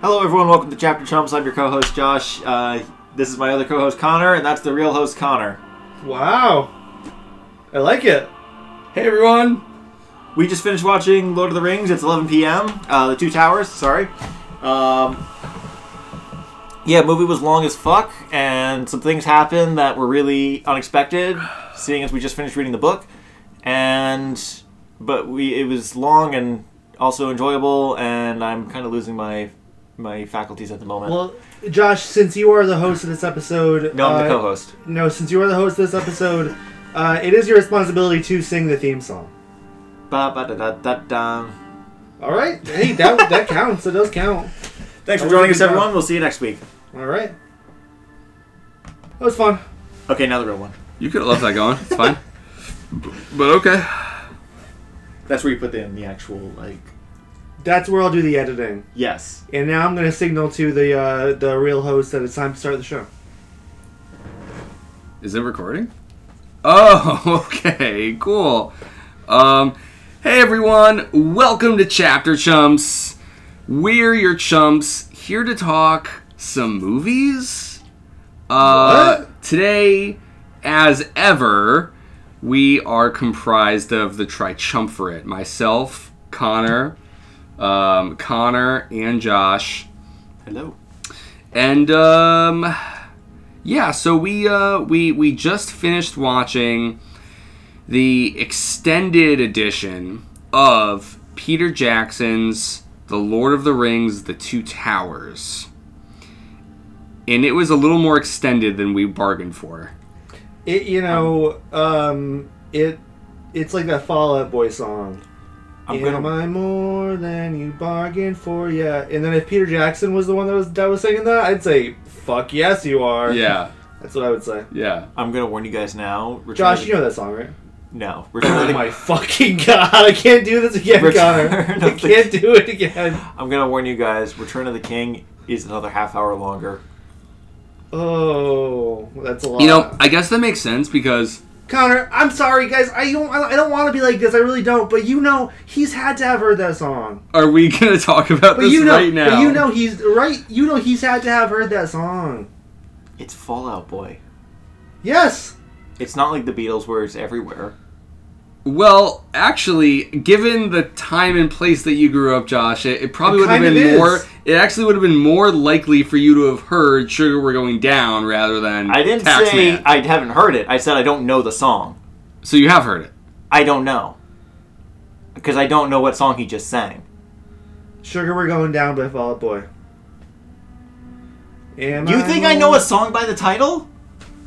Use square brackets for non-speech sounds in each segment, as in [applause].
Hello, everyone. Welcome to Chapter Chumps. I'm your co-host Josh. Uh, this is my other co-host Connor, and that's the real host Connor. Wow. I like it. Hey everyone! We just finished watching Lord of the Rings. It's 11 p.m. Uh, the Two Towers. Sorry. Um, yeah, movie was long as fuck, and some things happened that were really unexpected, seeing as we just finished reading the book. And but we it was long and also enjoyable, and I'm kind of losing my my faculties at the moment. Well, Josh, since you are the host of this episode, no, I'm the uh, co-host. No, since you are the host of this episode, uh, it is your responsibility to sing the theme song. Ba ba da da da da. All right. Hey, that that [laughs] counts. It does count. Thanks for That was joining us, good job. everyone. We'll see you next week. All right. That was fun. Okay, now the real one. You could have left that going. It's fine. [laughs] but okay. That's where you put in the actual like. That's where I'll do the editing. Yes. And now I'm gonna signal to the uh, the real host that it's time to start the show. Is it recording? Oh, [laughs] okay, cool. Um, hey everyone, welcome to Chapter Chumps. We're your chumps here to talk some movies. Uh, What? today, as ever, we are comprised of the triumvirate: myself, Connor, um, Connor, and Josh. Hello. And um yeah, so we uh we we just finished watching the extended edition of Peter Jackson's The Lord of the Rings: The Two Towers. And it was a little more extended than we bargained for. It you know um it it's like that Fall Out Boy song. I'm Am gonna. I more than you bargained for? Yeah. And then if Peter Jackson was the one that was that was singing that, I'd say, "Fuck yes, you are." Yeah, That's what I would say. yeah. I'm gonna warn you guys now. Return Josh, of you know that song, right? No. Return of Oh [laughs] the- my fucking god! I can't do this again, Return Connor. of I the- can't do it again. I'm gonna warn you guys. Return of the King is another half hour longer. Oh, that's a lot. You know, I guess that makes sense because Connor, I'm sorry, guys. I don't. I don't want to be like this. I really don't. But you know, he's had to have heard that song. are we going to talk about But this you know, right now? but you know, he's right. You know, he's had to have heard that song. It's Fall Out Boy. Yes. It's not like the Beatles where it's everywhere. Well, actually, given the time and place that you grew up, Josh, it, it probably It would have been is. more. It actually would have been more likely for you to have heard "Sugar We're Going Down" rather than I didn't Taxman. say I haven't heard it. I said I don't know the song. So you have heard it. I don't know. Because I don't know what song he just sang. Sugar, we're going down by Fall Out Boy. Am You think I know a song by the title?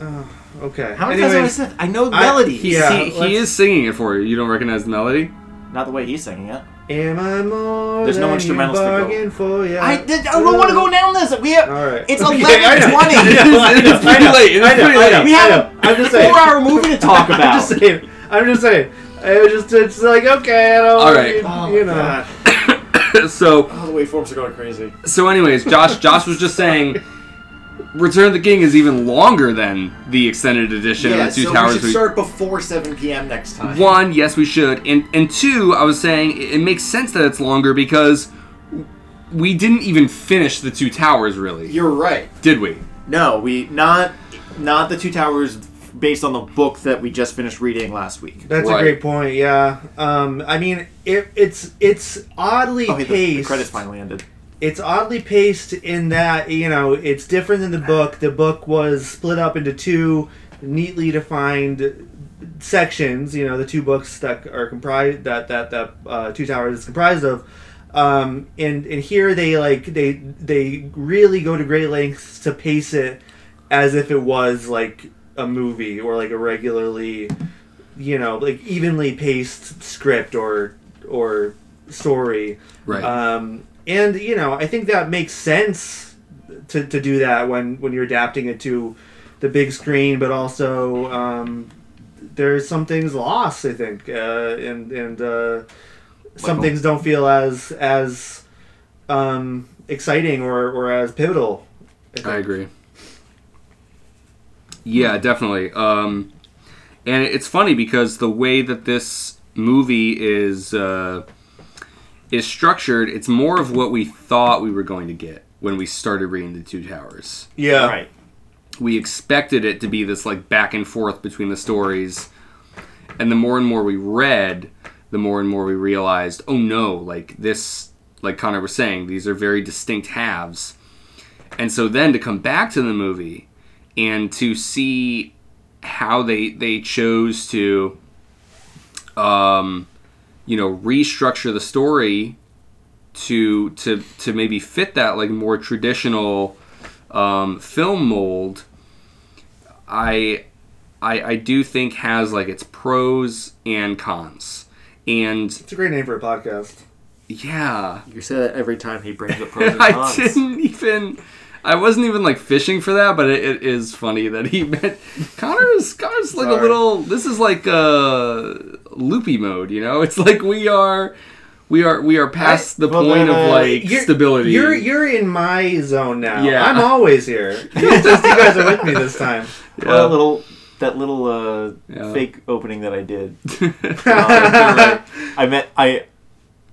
Oh, okay. How many times have I Anyways, said I know the I- melodies? yeah. he, uh, he let's- is singing it for you. You don't recognize the melody? Not the way he's singing it. Am I more There's no than you instrumentals to go. bargained for? Yeah. I did. I don't want to go down this. We have. All right. It's Okay, eleven I know. twenty. I know, I know, It's pretty I know, late, it's I know, pretty I know, late. We I have know. a I'm just saying. four-hour movie to talk [laughs] about. I'm about. just saying. I'm just saying. I was just it's like okay, I don't. All right. You, Oh, you know. God. [coughs] so, Oh, the waveforms are going crazy. so, anyways, Josh, Josh was just saying, [laughs] "Return of the King" is even longer than the extended edition Yeah, of the Two so Towers. we should start before seven p.m. next time. One, yes, we should, and and two, I was saying it, it makes sense that it's longer because we didn't even finish the Two Towers, really, You're right. did we? No, we not not the two towers based on the book that we just finished reading last week. That's Right. a great point. Yeah. Um. I mean, it, it's it's oddly Oh, hey, the, paced. the credits finally ended. It's oddly paced in that you know it's different than the book. The book was split up into two neatly defined sections. You know, the two books that are comprised that that that uh, Two Towers is comprised of. Um, and and here they like they they really go to great lengths to pace it as if it was like a movie or like a regularly you know like evenly paced script or or story Right. um, and you know, I think that makes sense to, to do that when when you're adapting it to the big screen, but also um, there's some things lost. I think, uh, and and uh, some Like- things don't feel as as um, exciting or, or as pivotal. think. I agree. Yeah, definitely. Um, and it's funny because the way that this movie is uh, is structured. It's more of what we thought we were going to get when we started reading the Two Towers. Yeah. Right. We expected it to be this like back and forth between the stories, and the more and more we read, the more and more we realized, oh no, like this, like Connor was saying, these are very distinct halves. And so then to come back to the movie and to see how they they chose to um you know restructure the story to to to maybe fit that like more traditional um, film mold I, I i do think has like its pros and cons and It's a great name for a podcast. yeah You say that every time he brings up [laughs] pros and i cons. didn't even i wasn't even like fishing for that but it, it is funny that he [laughs] meant connor's connor's like a little this is like uh loopy mode you know [laughs] it's like we are we are we are past the well, point then, of uh, like You're- stability You're you're in my zone now. Yeah. I'm always here. [laughs] It's just you guys are with me this time. Yeah. Well, that little that little uh, Yeah. fake opening that I did. [laughs] Uh, I meant I I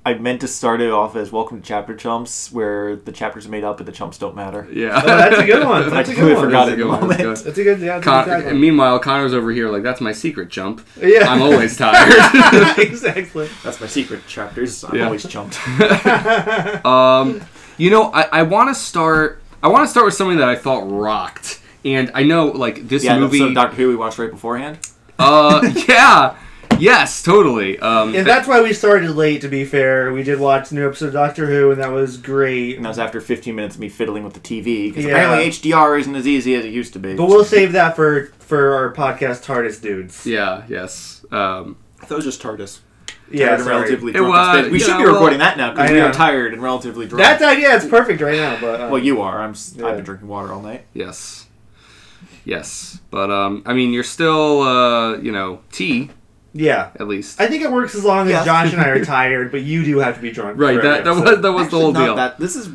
meant to start it off as "Welcome to Chapter Chumps," where the chapters are made up and the chumps don't matter. yeah Oh, that's a good one. [laughs] I That's a completely good one. forgot That's it in good the one, that's moment. good. That's a good. Yeah, that's a Con- good and meanwhile connor's over here like that's my secret jump yeah. i'm always [laughs] tired [laughs] exactly. That's my secret chapters. I'm Yeah. always chumped. Um, you know, I, I want to start. I want to start with something that I thought rocked, and I know like this Yeah, movie. episode of Doctor Who we watched right beforehand. uh, yeah, [laughs] yes, totally. Um, And that's why we started late. To be fair, we did watch the new episode of Doctor Who, and that was great. And that was after 15 minutes of me fiddling with the TV because Yeah. apparently HDR isn't as easy as it used to be. But we'll save that for for our podcast TARDIS dudes. yeah, yes. Um, I thought it was just TARDIS. Yeah, and sorry. relatively It drunk. was, we you should know, be well, recording that now because we are tired and relatively drunk. That's idea. It's perfect right now. But uh, well, you are. I'm. s Yeah. have been drinking water all night. yes, yes. But um, I mean, you're still uh, you know, tea yeah, at least. I think it works as long as Josh and I are [laughs] tired. But you do have to be drunk. right. That that was that was the whole not deal. That this is.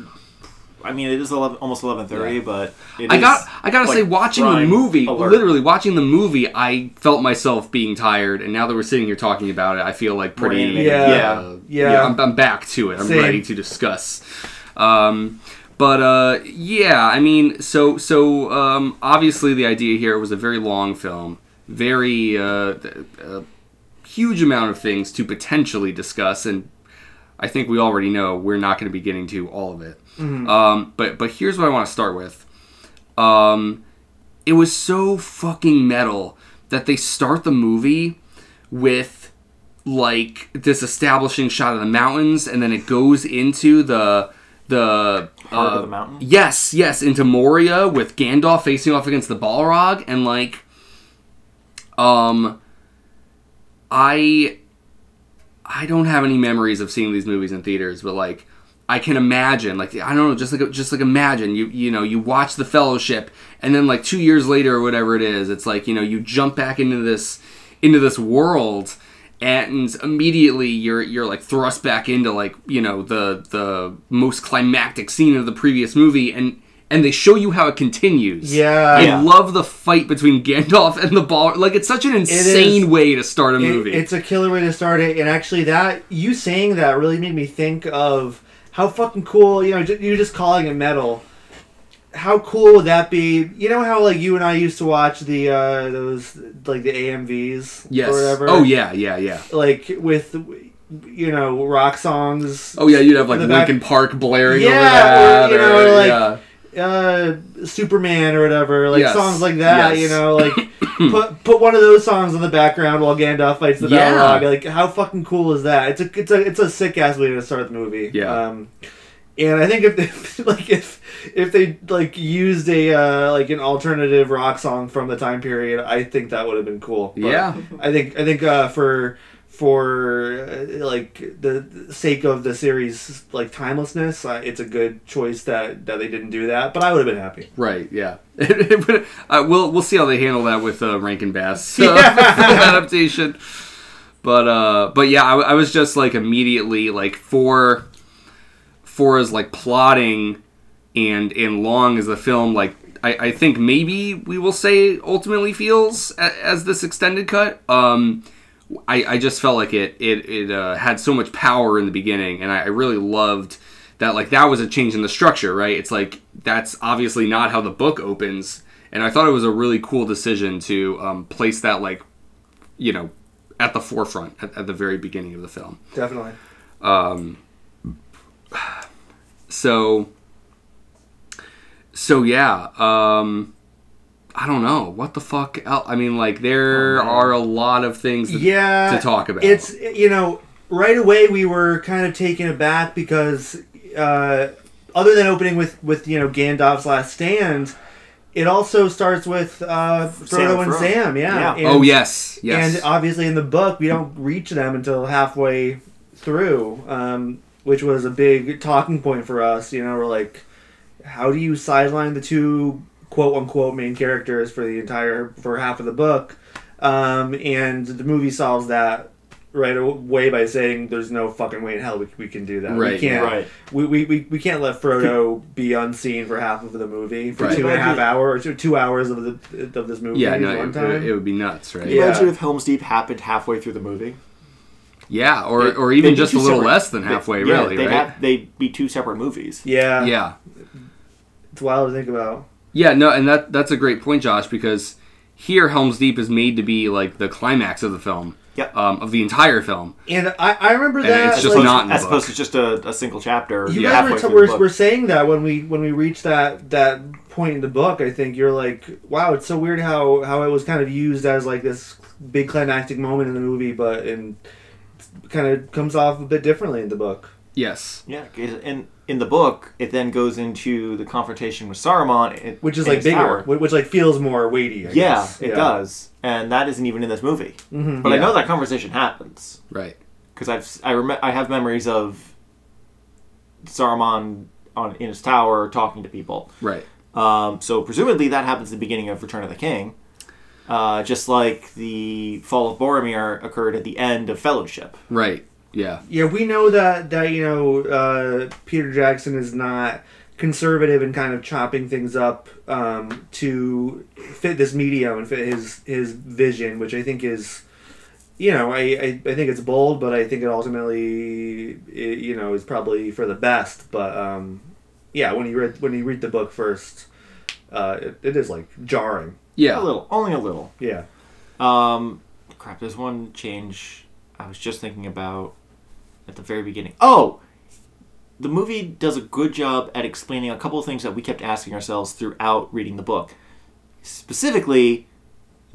I mean, it is 11, almost 11:30, Yeah. but it I is, got I gotta say, watching the movie, alert. literally watching the movie, I felt myself being tired, and now that we're sitting here talking about it, I feel like pretty. animated. Yeah. uh, Yeah. I'm, I'm back to it. I'm Same. ready to discuss. Um, but uh, yeah, I mean, so so um, obviously the idea here was a very long film, very uh, a huge amount of things to potentially discuss, and I think we already know we're not going to be getting to all of it. Um, but but here's what I want to start with. Um, it was so fucking metal that they start the movie with like this establishing shot of the mountains, and then it goes into the the Heart of uh, the mountain? Yes, yes, into Moria with Gandalf facing off against the Balrog, and like, um, I I don't have any memories of seeing these movies in theaters, but like I can imagine, like I don't know, just like just like imagine you you know you watch The Fellowship, and then like two years later or whatever it is, it's like you know you jump back into this into this world, and immediately you're you're like thrust back into like you know the the most climactic scene of the previous movie, and and they show you how it continues. Yeah. I Yeah. love the fight between Gandalf and the ball. Like it's such an insane way to start a It- movie. it's a killer way to start it, and actually, that you saying that really made me think of how fucking cool. You know, ju- you're just calling it metal. How cool would that be? You know how like you and I used to watch the uh those like the AMVs yes. or whatever. Oh yeah, yeah, yeah. like with you know rock songs. Oh yeah, you'd have like In the back- Linkin Park blaring Yeah, over that. or, you know, or- like- yeah. Uh Superman or whatever, like Yes. songs like that, Yes. you know, like [coughs] put put one of those songs in the background while Gandalf fights the Yeah. Balrog. Like how fucking cool is that? It's a it's a it's a sick ass way to start the movie. Yeah. Um and I think if, [laughs] if like if if they like used a uh, like an alternative rock song from the time period, I think that would have been cool. But Yeah. I think I think uh, for for uh, like the sake of the series like timelessness, uh, it's a good choice that that they didn't do that. But I would have been happy. Right. Yeah. [laughs] uh, we'll we'll see how they handle that with uh, Rankin Bass [laughs] Yeah. [laughs] adaptation. But uh, but yeah, I, I was just like immediately like for for as like plotting and and long as the film like I, I think maybe we will say ultimately feels a, as this extended cut. Um, I, I just felt like it it it uh, had so much power in the beginning, and I, I really loved that. Like that was a change in the structure, right? It's like that's obviously not how the book opens, and I thought it was a really cool decision to um, place that like you know at the forefront at, at the very beginning of the film. Definitely. Um, so, so yeah. Um, I don't know what the fuck. El- I mean, like there Oh, are a lot of things that, yeah to talk about. it's you know right away we were kind of taken aback because uh, other than opening with with you know Gandalf's last stand it also starts with uh, Frodo and Frodo. Sam yeah, Yeah. And- oh yes, yes. and obviously in the book we don't reach them until halfway through um, which was a big talking point for us you know we're like how do you sideline the two quote unquote main characters for the entire for half of the book um, and the movie solves that right away by saying there's no fucking way in hell we, we can do that we Right, can't Right. we, we, we, we can't let Frodo be unseen for half of the movie for Right. two and a half Imagine- hours or two hours of the of this movie yeah, no, one it, time. it would be nuts, right? Yeah. imagine if Helm's Deep happened halfway through the movie? Yeah, or They- or even just a little separate- less than halfway, they- yeah, really, they'd right? Have, they'd be two separate movies. yeah, yeah, it's wild to think about. Yeah. No, and that that's a great point, Josh, because here Helm's Deep is made to be like the climax of the film, Yep. um, of the entire film. And I, I remember And that it's just like, not in the as book. opposed to just a, a single chapter. You Yeah. guys halfway were, through t- were, the book. were saying that when we when we reached that that point in the book. I think you're like, wow, it's so weird how how it was kind of used as like this big climactic moment in the movie, but and kind of comes off a bit differently in the book. Yes. Yeah, 'cause in in the book, it then goes into the confrontation with Saruman, in- Which is like bigger, tower. which like feels more weighty. I Yeah, guess. it does, and that isn't even in this movie. hmm But I know that conversation happens Right. because I've s- I rem- I have memories of Saruman on in his tower talking to people. Right. Um, so presumably that happens at the beginning of Return of the King, uh, just like the fall of Boromir occurred at the end of Fellowship. Right. Yeah. Yeah, we know that that you know uh, Peter Jackson is not conservative and kind of chopping things up um, to fit this medium and fit his his vision, which I think is, you know, I, I, I think it's bold, but I think it ultimately, it, you know, is probably for the best. But um, yeah, when you read when you read the book first, uh, it, it is like jarring. Yeah. A little, only a little. Yeah. Um, crap. There's one change I was just thinking about at the very beginning. Oh, the movie does a good job at explaining a couple of things that we kept asking ourselves throughout reading the book. Specifically,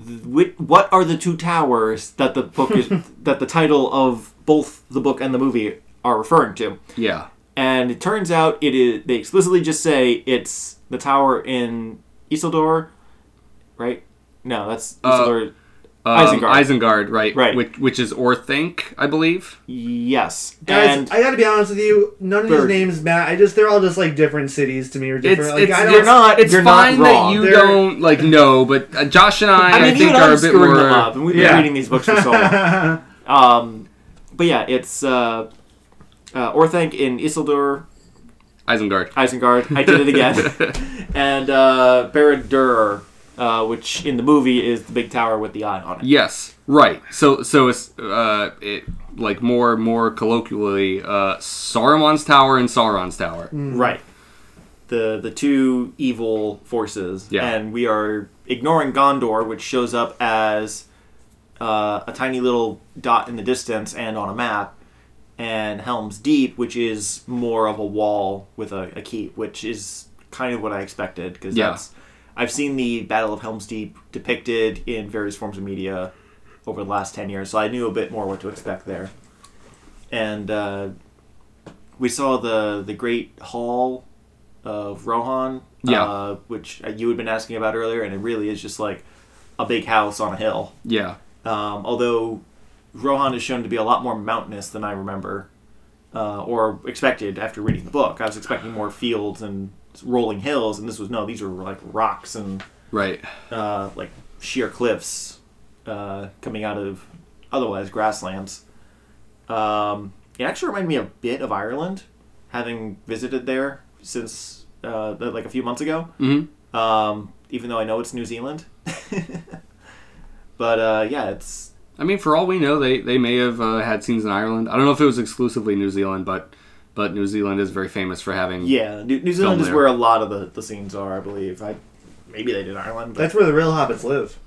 th- what are the two towers that the book is [laughs] that the title of both the book and the movie are referring to? Yeah. And it turns out it is they explicitly just say it's the tower in Isildur, right? No, that's Uh, Isildur. Um, Isengard. Isengard. Right. Right. Which which is Orthanc, I believe. yes, Guys, and I gotta be honest with you. None of these names matter. I just they're all just like different cities to me or different. It's like, it's, I don't, You're not- it's you're not fine that you They're- don't like know, but uh, Josh and I, I mean, think even are a bit screwing more. them up, and we've been Yeah. reading these books for so long. [laughs] um, but yeah, it's uh, uh, Orthanc in Isildur, Isengard. Isengard. I did it again, [laughs] and uh, Barad-dûr, uh, which in the movie is the big tower with the eye on it. Yes, right. So so it's uh it like more more colloquially uh Saruman's tower and Sauron's tower. Right. The the two evil forces. Yeah. And we are ignoring Gondor, which shows up as uh, a tiny little dot in the distance and on a map, and Helm's Deep, which is more of a wall with a, a keep, which is kind of what I expected because Yeah. that's I've seen the Battle of Helm's Deep depicted in various forms of media over the last ten years, so I knew a bit more what to expect there. And uh, we saw the the Great Hall of Rohan, Yeah. uh, which you had been asking about earlier, and it really is just like a big house on a hill. Yeah. Um, although Rohan is shown to be a lot more mountainous than I remember uh, or expected after reading the book. I was expecting more fields and rolling hills, and this was no; these were like rocks and Right. uh, like sheer cliffs uh, coming out of otherwise grasslands. Um, it actually reminded me a bit of Ireland, having visited there since uh, like a few months ago. hmm Um, even though I know it's New Zealand, [laughs] but uh, yeah, it's I mean, for all we know, they they may have uh, had scenes in Ireland. I don't know if it was exclusively New Zealand, but but New Zealand is very famous for having. Yeah, New, New Zealand is there. where a lot of the, the scenes are, I believe. I maybe they did Ireland. But That's where the real hobbits live.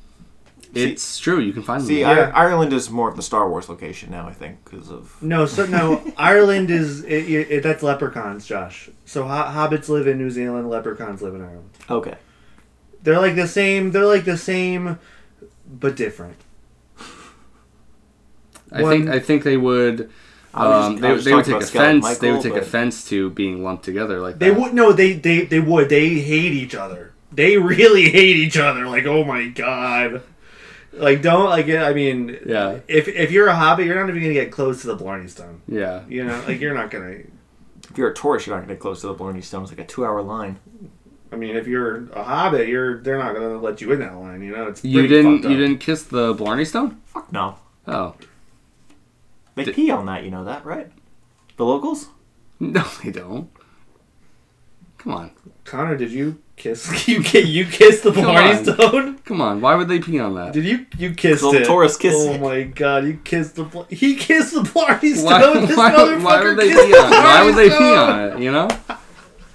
It's true. You can find them. see, there. I, Ireland is more of the Star Wars location now. I think because of No, so no, [laughs] Ireland is it, it, that's leprechauns, Josh. So ho- hobbits live in New Zealand, leprechauns live in Ireland. okay. They're like the same. They're like the same, but different. I think I think they would. I was Um, just- they, they would take about Skeleton offense. they would take offense to being lumped together like They that. would no. They they they would. They hate each other. They [laughs] really hate each other. Like oh my god. Like don't like I mean Yeah. if if you're a hobbit you're not even gonna get close to the Blarney Stone Yeah. you know like you're not gonna [laughs] If you're a tourist, you're not going to get close to the Blarney Stone. It's like a two-hour line. I mean if you're a hobbit you're they're not gonna let you in that line you know it's You didn't fucked you didn't kiss the Blarney Stone? Fuck no. Oh They Did- pee on that. You know that, right? The locals. [laughs] no, they don't. Come on, Connor did you kiss [laughs] you ki- you kissed the Come Blarney on. Stone [laughs] come on. Why would they pee on that? did you you kissed Little it tourist kiss oh my god you kissed the Bla- he kissed the Blarney Stone Why, this why, motherfucker why would they pee the on? it? Why Blarney would they pee Stone. on it? You know,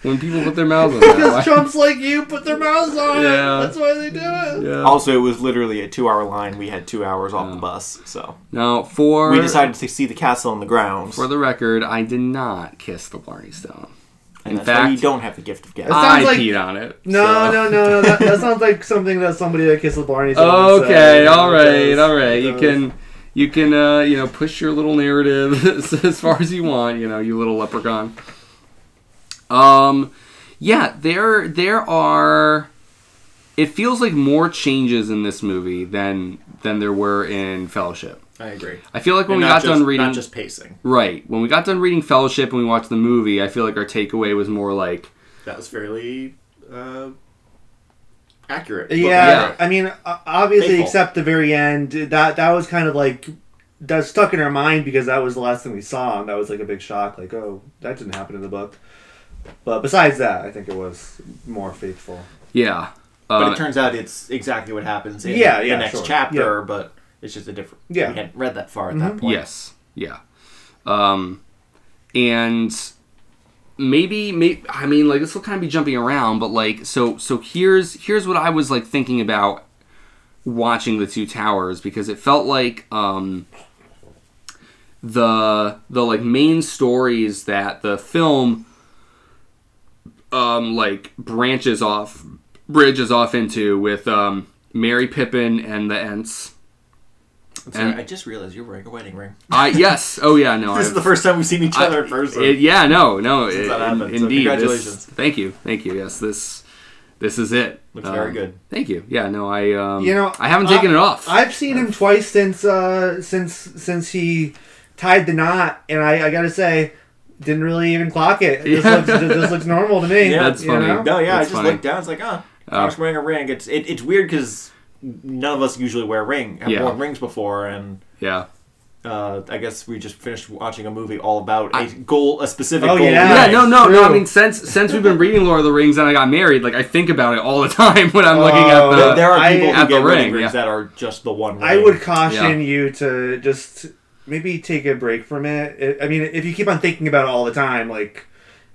when people put their mouths on that. Because why- chumps like you put their mouths on Yeah. it. That's why they do it. Yeah. Also, it was literally a two-hour line. We had two hours off Yeah. the bus, so Now, for we decided to see the castle on the grounds. for the record, I did not kiss the Blarney Stone. and in fact, why you don't have the gift of gab. I like- peed on it. No, so- no, no, no. That, that sounds like something that somebody that kissed the Barney. Stone [laughs] Okay, say. all It right, does, all right. You can, you can, uh, you know, push your little narrative [laughs] as far as you want. You know, you little leprechaun. Um, yeah, there, there are. It feels like more changes in this movie than than there were in Fellowship. I agree. I feel like when And we got just, done reading, not just pacing. right when we got done reading Fellowship and we watched the movie, I feel like our takeaway was more like, That was fairly uh, accurate. Yeah, Yeah. I mean, obviously, Faithful. except the very end. That that was kind of like that stuck in our mind because that was the last thing we saw, and that was like a big shock. Like, oh, that didn't happen in the book. But besides that, I think it was more faithful. yeah. But Uh, it turns out it's exactly what happens in Yeah, the yeah, next sure. chapter, but it's just a different. Yeah. We hadn't read that far at that point. Yes. Yeah. Um, and maybe, maybe I mean, like this will kind of be jumping around, but like, so so here's here's what I was like thinking about watching the Two Towers because it felt like um, the the like main stories that the film um like branches off bridges off into with um Merry Pippin and the Ents. I'm sorry, And- I just realized you're wearing a wedding ring. I yes, oh yeah, no, [laughs] This I- is the first time we've seen each I- other in person. It, yeah, no, no. Since it- that happened, so indeed. this- congratulations. thank you, thank you. Yes, this this is it. Looks very good. Thank you. Yeah, no, I um, You know, I haven't taken I- it off. I've seen him twice since uh, since since he tied the knot, and I, I gotta say, didn't really even clock it. This, Yeah. looks, this looks normal to me. Yeah, That's you funny. know? no, yeah, I just funny. looked down. It's like, oh, Oh. Josh wearing a ring. It's it, it's weird because none of us usually wear ring have Yeah. worn rings before, and yeah. uh, I guess we just finished watching a movie all about a goal, a specific Oh, goal. yeah. Yeah, no, no, no. I mean, since since we've been reading Lord of the Rings and I got married, like I think about it all the [laughs] time when I'm looking Oh, at There, the. there are people at who the get wedding ring, rings yeah. that are just the one ring. I would caution Yeah. you to just maybe take a break from it. I I mean, if you keep on thinking about it all the time, like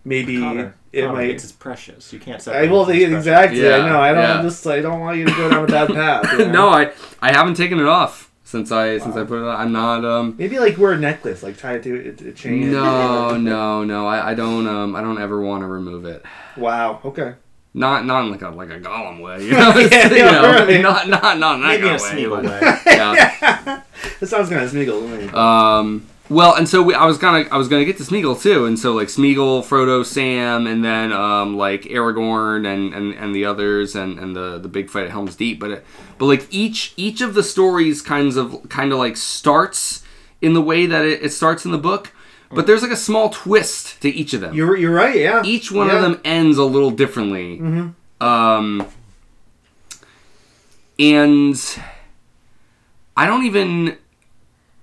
maybe Connor, it Connor, might. It's precious. You can't I will it from exactly. I Yeah, know. I don't yeah. just. I don't want you to go down a bad [laughs] path. you know? no, I I haven't taken it off since I since I put it on. I'm not um. Maybe like wear a necklace, like tie it to a, a chain. No, [laughs] no, no. I, I don't um I don't ever want to remove it. Wow. Okay. Not not in like a like a Gollum way, you [laughs] know. Yeah, [laughs] you know, right. not not not in that Maybe kind of Smeagol way. way. [laughs] Yeah. That sounds kind of Smeagol. Um. Well, and so we, I was gonna I was gonna get to Smeagol too, and so like Smeagol, Frodo, Sam, and then um like Aragorn and and, and the others, and, and the the big fight at Helm's Deep. But it, but like each each of the stories kinds of kind of like starts in the way that it, it starts in the book, but there's like a small twist to each of them. you're you're right. Yeah. each one Yeah. of them ends a little differently. Um, and I don't even.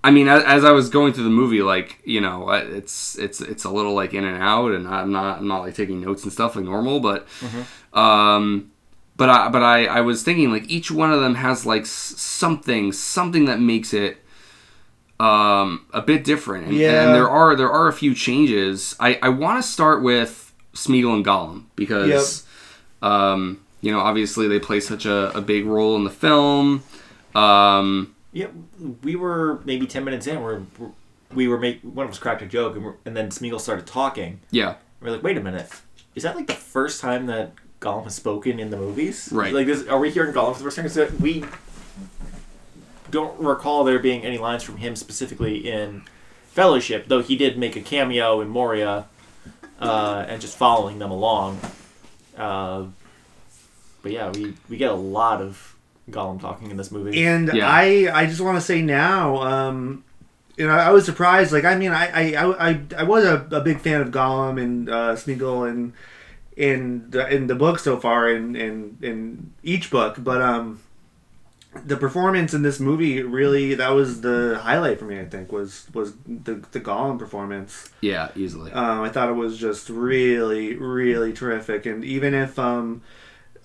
I mean, as, as I was going through the movie, like you know, it's it's it's a little like in and out, and I'm not I'm not like taking notes and stuff like normal, but um, but I but I I was thinking like each one of them has like something something that makes it um, a bit different, and, Yeah. and there are there are a few changes. I, I want to start with Smeagol and Gollum because, um, you know, obviously they play such a, a big role in the film. Um, Yeah, we were maybe ten minutes in. Where we were make one of us cracked a joke, and, and then Smeagol started talking. yeah, We're like, wait a minute, is that like the first time that Gollum has spoken in the movies? Right. Like, this, are we hearing Gollum for the first time? uh, we don't recall there being any lines from him specifically in Fellowship, though he did make a cameo in Moria, uh, and just following them along. Uh, but yeah, we we get a lot of Gollum talking in this movie. And Yeah. I, I just want to say now, um, you know, I was surprised. Like, I mean, I, I, I, I, I was a, a big fan of Gollum and uh, Smeagol and in the, in the book so far, in, in in each book, but um, the performance in this movie really that was the highlight for me. I think was was the the Gollum performance. yeah, easily. Um, I thought it was just really, really terrific. And even if um,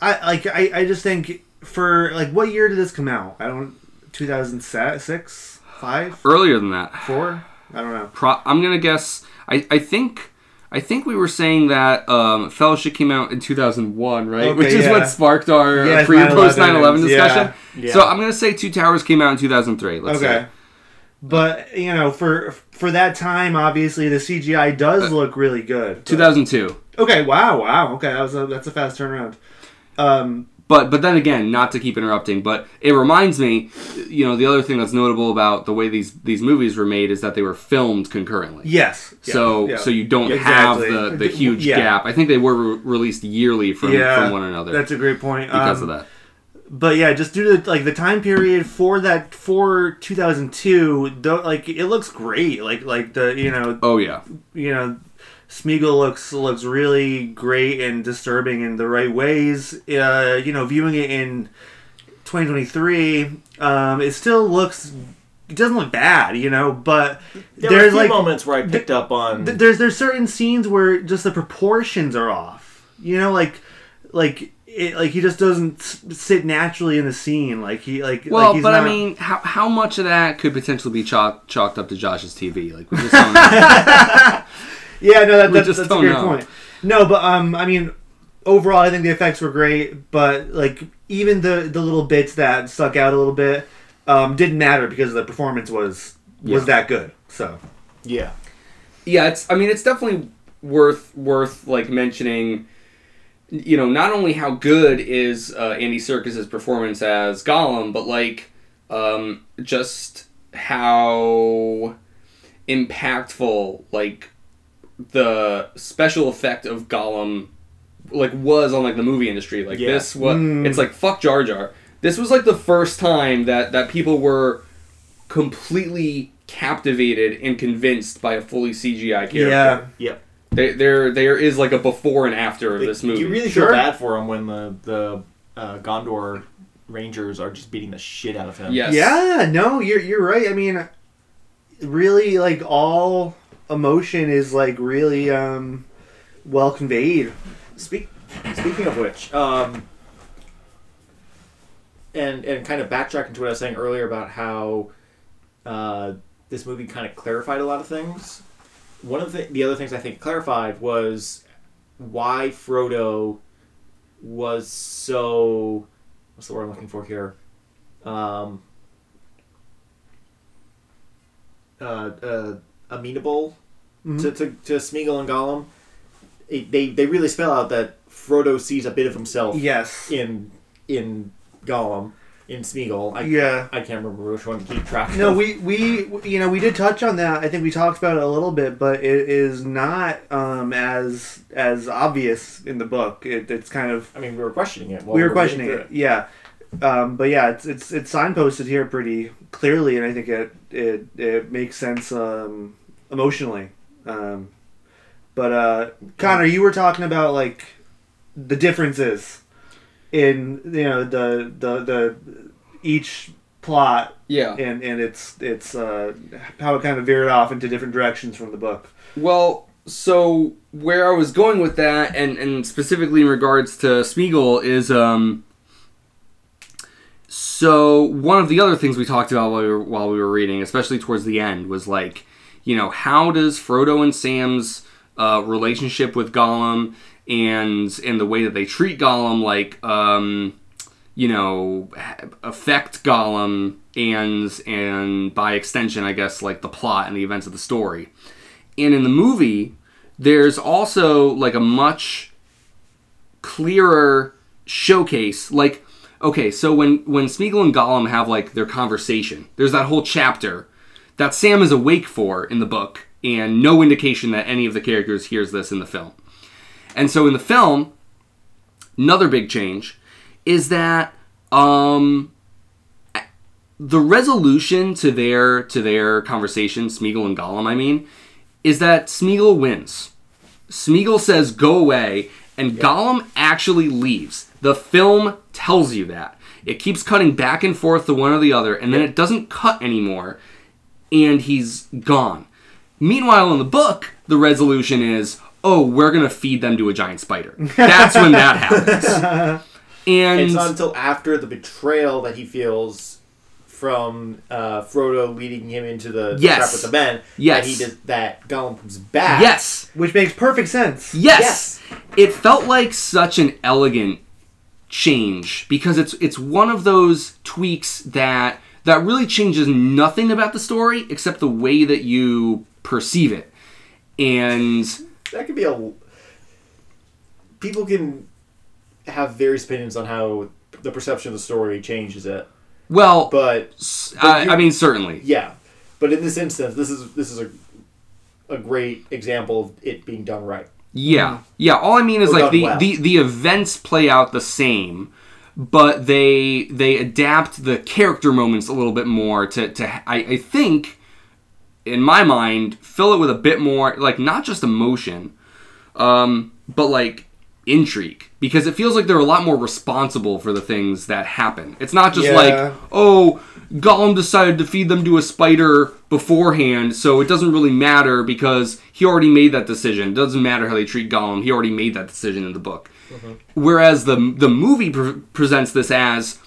I like, I, I just think for like, what year did this come out? I don't. Two thousand six, five, Earlier than that, four. I don't know. Pro- I'm gonna guess. I, I think I think we were saying that um, Fellowship came out in 2001, right? Okay, Which is yeah. what sparked our Yeah, uh, pre and post 9/11 9/11, discussion. yeah. So I'm gonna say Two Towers came out in 2003. Let's okay. say. But you know, for for that time, obviously the CGI does look really good. But- 2002. Okay. Wow. Wow. Okay. That was a, that's a fast turnaround. Um. But but then again, not to keep interrupting, but it reminds me, you know, the other thing that's notable about the way these these movies were made is that they were filmed concurrently. Yes. Yeah, So yeah. so you don't Exactly. have the, the huge Yeah. gap. I think they were re- released yearly from, yeah, from one another That's a great point. because Um, of that. but yeah, just due to like the time period for that for 2002, though, like it looks great. Like like the you know Oh yeah. you know Smeagol looks looks really great and disturbing in the right ways. Uh, you know, viewing it in 2023, um, it still looks. It doesn't look bad, you know, but there were a there's few like moments where I picked up on. th- there's there's certain scenes where just the proportions are off. You know, like like it, like he just doesn't s- sit naturally in the scene. Like he like Well, like he's but not, I mean, how, how much of that could potentially be chalk, chalked up to Josh's TV? Like we just [laughs] don't know. Yeah, no, that, we that's, just that's a don't great know. point. No, but um, I mean, overall, I think the effects were great. But like even the the little bits that stuck out a little bit um, didn't matter because the performance was was Yeah. that good. So yeah. yeah, it's. I mean, it's definitely worth worth like mentioning. You know, not only how good is uh, Andy Serkis's performance as Gollum, but like um, just how impactful like the special effect of Gollum like was on like the movie industry. Like Yeah. this, what Mm. it's like. Fuck Jar Jar. This was like the first time that that people were completely captivated and convinced by a fully CGI character. yeah, Yep. There, there, there is like a before and after of this movie. You really Sure. feel bad for him when the the uh, Gondor Rangers are just beating the shit out of him. Yes. yeah. No, you're you're right. I mean, really, like all emotion is like really um well conveyed. Speak, speaking of which, um, and and kind of backtracking to what I was saying earlier about how uh, this movie kind of clarified a lot of things. One of the the other things I think clarified was why Frodo was so what's the word I'm looking for here? Um, uh, uh, amenable Mhm. to, to, to Smeagol and Gollum. It, they they really spell out that Frodo sees a bit of himself Yes. in in Gollum in Smeagol. I, Yeah. I can't remember which one to keep track No, of. we we you know we did touch on that. I think we talked about it a little bit, but it is not um, as as obvious in the book. It, it's kind of I mean, we were questioning it. we were questioning through it. Yeah, um, but yeah, it's it's it's signposted here pretty clearly, and I think it it it makes sense um, emotionally. Um, but uh, Connor, you were talking about like the differences in you know the the the each plot Yeah. and and it's it's uh, how it kind of veered off into different directions from the book. Well, so where I was going with that, and and specifically in regards to Smeagol, is um. So one of the other things we talked about while we were, while we were reading, especially towards the end, was like, you know, how does Frodo and Sam's uh, relationship with Gollum and and the way that they treat Gollum, like, um, you know, affect Gollum and and by extension, I guess, like the plot and the events of the story. And in the movie, there's also like a much clearer showcase, like okay, so when when Smeagol and Gollum have like their conversation, there's that whole chapter that Sam is awake for in the book, and no indication that any of the characters hears this in the film. And so in the film, another big change is that um, the resolution to their to their conversation, Smeagol and Gollum, I mean, is that Smeagol wins. Smeagol says go away, and Gollum actually leaves. The film tells you that. It keeps cutting back and forth to one or the other, and then it doesn't cut anymore, and he's gone. Meanwhile, in the book, the resolution is, oh, we're gonna feed them to a giant spider. That's when that happens. [laughs] And It's not until after the betrayal that he feels from uh, Frodo leading him into the Yes. trap with the men Yes. that he does that Gollum comes back. yes, Which makes perfect sense. Yes. It felt like such an elegant change because it's it's one of those tweaks that that really changes nothing about the story except the way that you perceive it. And That could be a. People can have various opinions on how the perception of the story changes it, well, but I mean certainly. yeah, but in this instance, this is this is a a great example of it being done right. Yeah, yeah. All I mean is like the, the the events play out the same, but they they adapt the character moments a little bit more to to I, I think, in my mind, fill it with a bit more like not just emotion, um, but like intrigue because it feels like they're a lot more responsible for the things that happen. It's not just Yeah. like oh. Gollum decided to feed them to a spider beforehand, so it doesn't really matter because he already made that decision. It doesn't matter how they treat Gollum; he already made that decision in the book. Mm-hmm. Whereas the the movie pre- presents this as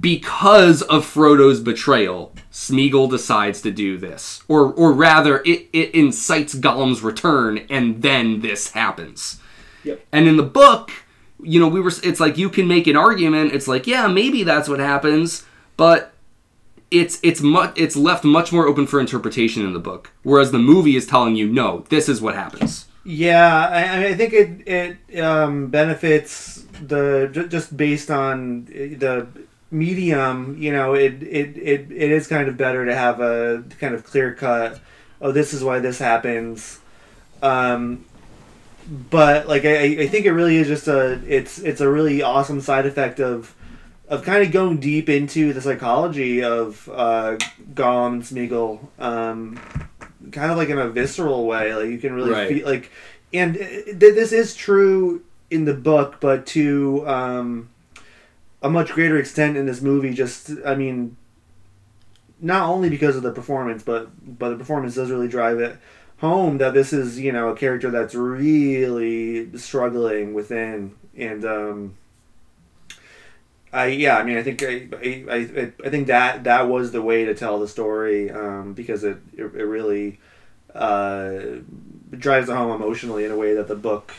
because of Frodo's betrayal, Smeagol decides to do this, or or rather, it it incites Gollum's return, and then this happens. Yep. And in the book, you know, we were. It's like you can make an argument. It's like, yeah, maybe that's what happens, but it's it's it's left much more open for interpretation in the book. Whereas the movie is telling you, no, this is what happens. Yeah, I, I think it it um, benefits the ju- just based on the medium. You know, it, it it it is kind of better to have a kind of clear cut. Oh, this is why this happens. Um, but like I, I think it really is just a it's it's a really awesome side effect of of kind of going deep into the psychology of uh, Gollum and Smeagol. Um, kind of like in a visceral way. Like you can really Right. feel like, and uh, th- this is true in the book, but to um, a much greater extent in this movie. Just I mean, not only because of the performance, but but the performance does really drive it home that this is you know a character that's really struggling within and um I yeah I mean I think I I, I, think that that was the way to tell the story um, because it it, it really uh, drives it home emotionally in a way that the book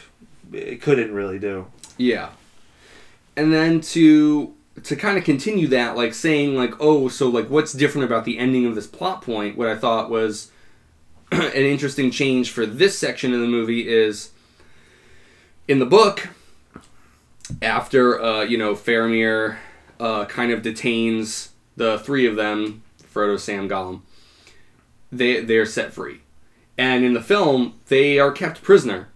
it couldn't really do. Yeah. And then to to kind of continue that, like saying like, oh, so like what's different about the ending of this plot point? What I thought was [clears throat] an interesting change for this section of the movie is in the book, after uh, you know, Faramir uh, kind of detains the three of them, Frodo, Sam, Gollum, they they're set free. And in the film, they are kept prisoner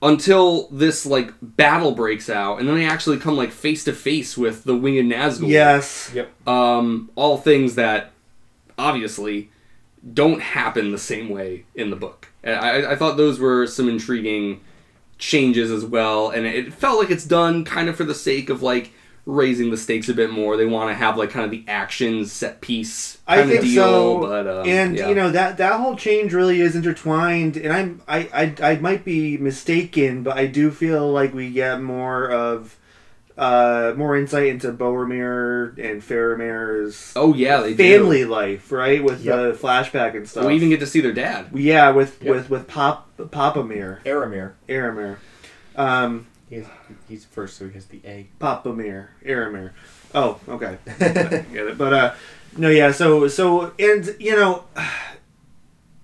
until this like battle breaks out, and then they actually come like face to face with the winged Nazgul. Yes. Yep. Um, all things that obviously don't happen the same way in the book. I, I thought those were some intriguing changes as well, and it felt like it's done kind of for the sake of like raising the stakes a bit more. They want to have like kind of the action set piece I kind think of deal, so, but um, and yeah. you know that that whole change really is intertwined. And I'm I, I I might be mistaken, but I do feel like we get more of uh, more insight into Boromir and Faramir's Oh yeah, they family life, right? With Yep. the flashback and stuff. We even get to see their dad. yeah, with Yep. with with Pop Papamir, Aramir. Aramir, um, He's he's first, so he has the A. Papamir, Aramir. Oh, okay. [laughs] Get it. But uh, no, yeah. So so and you know,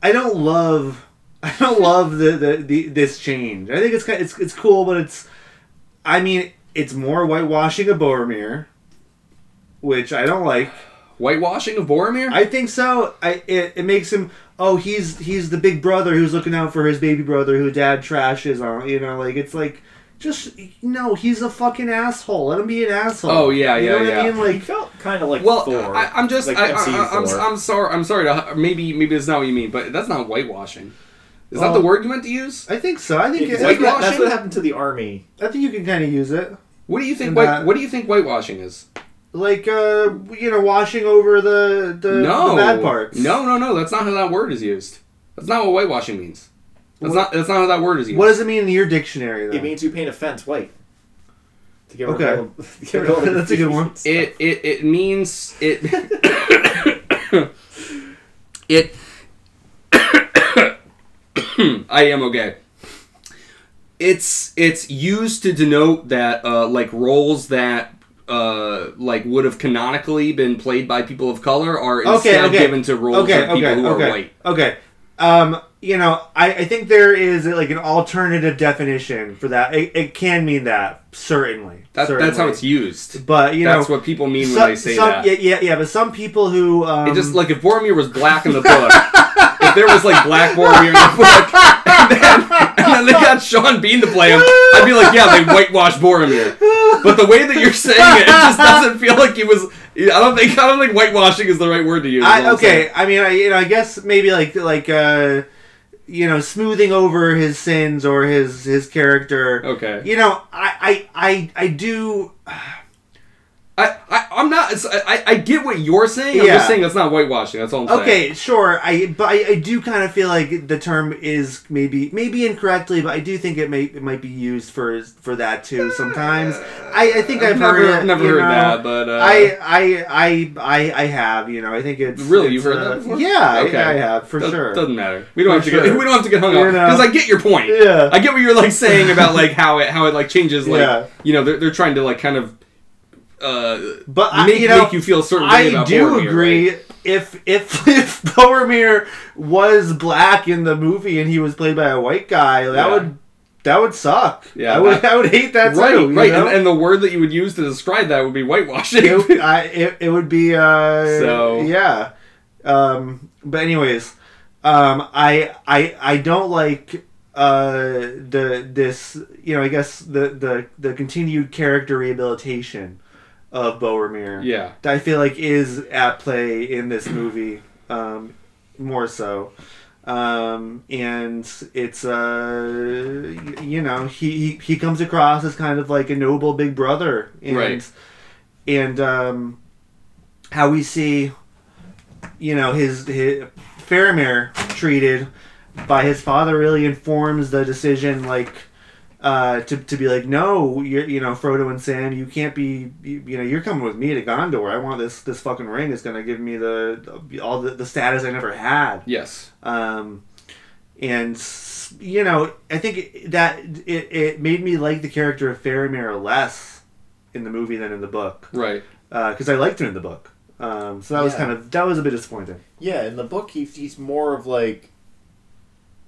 I don't love [laughs] I don't love the, the, the this change. I think it's kind it's it's cool, but it's I mean it's more whitewashing of Boromir, which I don't like. Whitewashing of Boromir. I think so. I it, it makes him oh he's he's the big brother who's looking out for his baby brother who dad trashes on you know like it's like just no he's a fucking asshole. Let him be an asshole. Oh, yeah, you yeah, know what yeah. I mean he like felt kind of like well, Thor. I, I'm just. like I, MCU I, I'm, I'm sorry. I'm sorry to maybe maybe that's not what you mean, but that's not whitewashing. Is Well- that the um, word you meant to use? I think so. I think Yeah, it, 'cause I, like that- that's what happened to the army. I think you can kind of use it What do you think? White, that- what do you think whitewashing is? like uh you know washing over the the, no, the bad parts. No, no, no. That's not how that word is used. That's not what whitewashing means. That's not. That's not how that word is used. What does it mean in your dictionary? Then? It means you paint a fence white. To get Okay. rid of [laughs] to get rid of the [laughs] That's a good one. It it it means it. [laughs] [coughs] it. [coughs] [coughs] I am okay. It's it's used to denote that uh, like roles that uh, like would have canonically been played by people of color are instead okay. given to roles okay, of people okay, who okay, are white. Okay. Um, you know, I, I think there is like an alternative definition for that. It, it can mean that certainly. That, certainly. that's how it's used. But you know That's know, what people mean when they say some, that. Yeah, yeah, yeah. But some people who um, It just like if Boromir was black in the book, if there was like black Boromir in the [laughs] book, [laughs] and then, they got Sean Bean to play him, I'd be like, yeah, they whitewashed Boromir. But the way that you're saying it, it just doesn't feel like he was. I don't think I don't think whitewashing is the right word to use. I, okay. I mean, I, you know, I guess maybe like like uh, you know, smoothing over his sins or his his character. Okay. You know, I I I, I do. I, I I'm not. I, I- get what you're saying. I'm Yeah. just saying that's not whitewashing. That's all I'm saying. Okay, sure. I but I, I do kind of feel like the term is maybe maybe incorrectly, but I do think it may it might be used for for that too sometimes. I, I think I've, I've never heard it. never heard know. that, but uh, I, I I I I have you know I think it's Really? it's, You've heard uh, that before? Yeah, Okay. I, I have for does- sure. doesn't matter. We don't For have to sure. get [laughs] we don't have to get hung up because I get your point. Yeah. I get what you're like saying about like how it how it like changes like Yeah. you know they're, they're trying to like kind of uh But I, make, you know, make you feel a certain way I do Boromir, agree. right? If if [laughs] if Boromir was black in the movie and he was played by a white guy, that Yeah. would that would suck. Yeah, I would that- [laughs] I would hate that right, too. right, and, and the word that you would use to describe that would be whitewashing. it, I, [laughs] it, it would be uh So- yeah um but anyways um i i i don't like uh the this you know i guess the the the continued character rehabilitation of Boromir yeah, that i feel like is at play in this [clears throat] movie um more so. Um and it's uh you know he, he comes across as kind of like a noble big brother. And Right. and um how we see you know his his Faramir treated by his father really informs the decision like uh, to, to be like no you're, you know Frodo and Sam you can't be you, you know you're coming with me to Gondor. I want this this fucking ring it's gonna give me the, the all the, the status I never had. Yes, um, and s- you know I think that it, it made me like the character of Faramir less in the movie than in the book. Right. because I liked him in the book. Um, so that was kind of that was a bit disappointing. Yeah, in the book, he's he's more of like,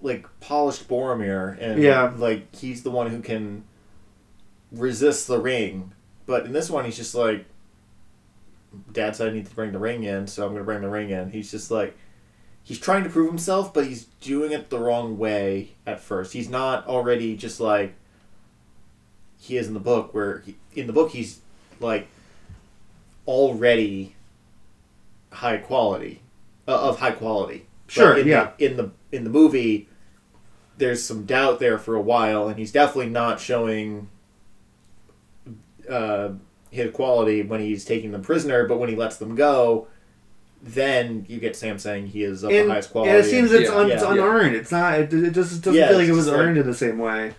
like polished Boromir, and Yeah. like he's the one who can resist the ring. But in this one, he's just like, Dad said I need to bring the ring in, so I'm gonna bring the ring in. He's just like, he's trying to prove himself, but he's doing it the wrong way at first. He's not already just like he is in the book, where he, in the book he's like already high quality uh, of high quality. But Sure, in yeah. The, in the in the movie, there's some doubt there for a while, and he's definitely not showing uh, his quality when he's taking them prisoner. But when he lets them go, then you get Sam saying he is of and, the highest quality. and it seems it's, Yeah, un, yeah, it's unearned it's not it, it just doesn't Yeah, feel like it was just like- earned in the same way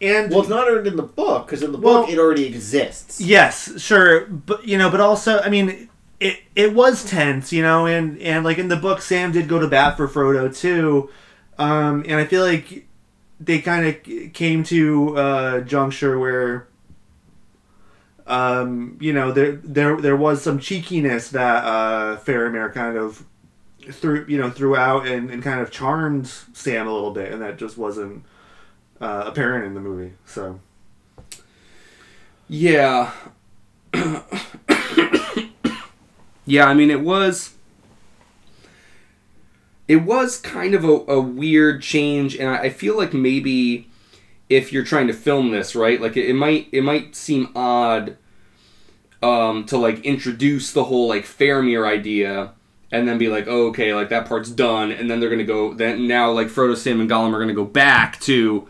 and Well, it's not earned in the book because in the Well- book it already exists. Yes, sure, but you know, but also, I mean, it it was tense, you know, and and like in the book, Sam did go to bat for Frodo too, um, and I feel like they kind of came to a juncture where, um, you know, there there there was some cheekiness that uh, Faramir kind of threw, you know, threw out and, and kind of charmed Sam a little bit, and that just wasn't uh, apparent in the movie. So Yeah. [coughs] yeah, I mean, it was. It was kind of a, a weird change, and I, I feel like maybe if you're trying to film this, right, like it, it might it might seem odd um, to like introduce the whole like Faramir idea, and then be like, oh, okay, like that part's done, and then they're gonna go. Then now like Frodo, Sam, and Gollum are gonna go back to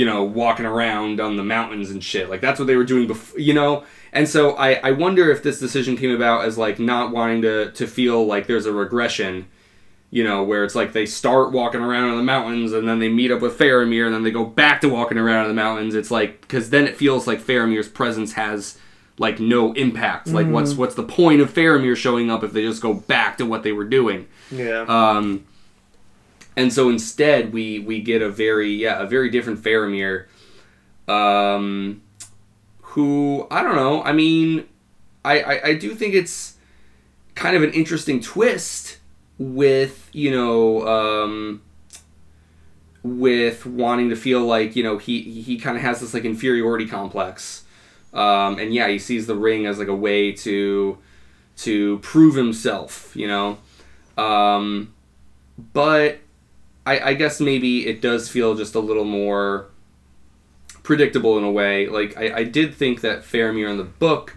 you know, walking around on the mountains and shit. Like that's what they were doing before, you know. And so I, I wonder if this decision came about as like not wanting to to feel like there's a regression, you know, where it's like they start walking around in the mountains and then they meet up with Faramir and then they go back to walking around in the mountains. It's like because then it feels like Faramir's presence has like no impact. Like what's what's the point of Faramir showing up if they just go back to what they were doing? yeah, Um, and so instead, we we get a very yeah a very different Faramir, um, who I don't know. I mean, I, I I do think it's kind of an interesting twist with you know um, with wanting to feel like you know he he kind of has this like inferiority complex, um, and yeah, he sees the ring as like a way to to prove himself, you know. Um, but I, I guess maybe it does feel just a little more predictable in a way. Like I, I did think that Faramir in the book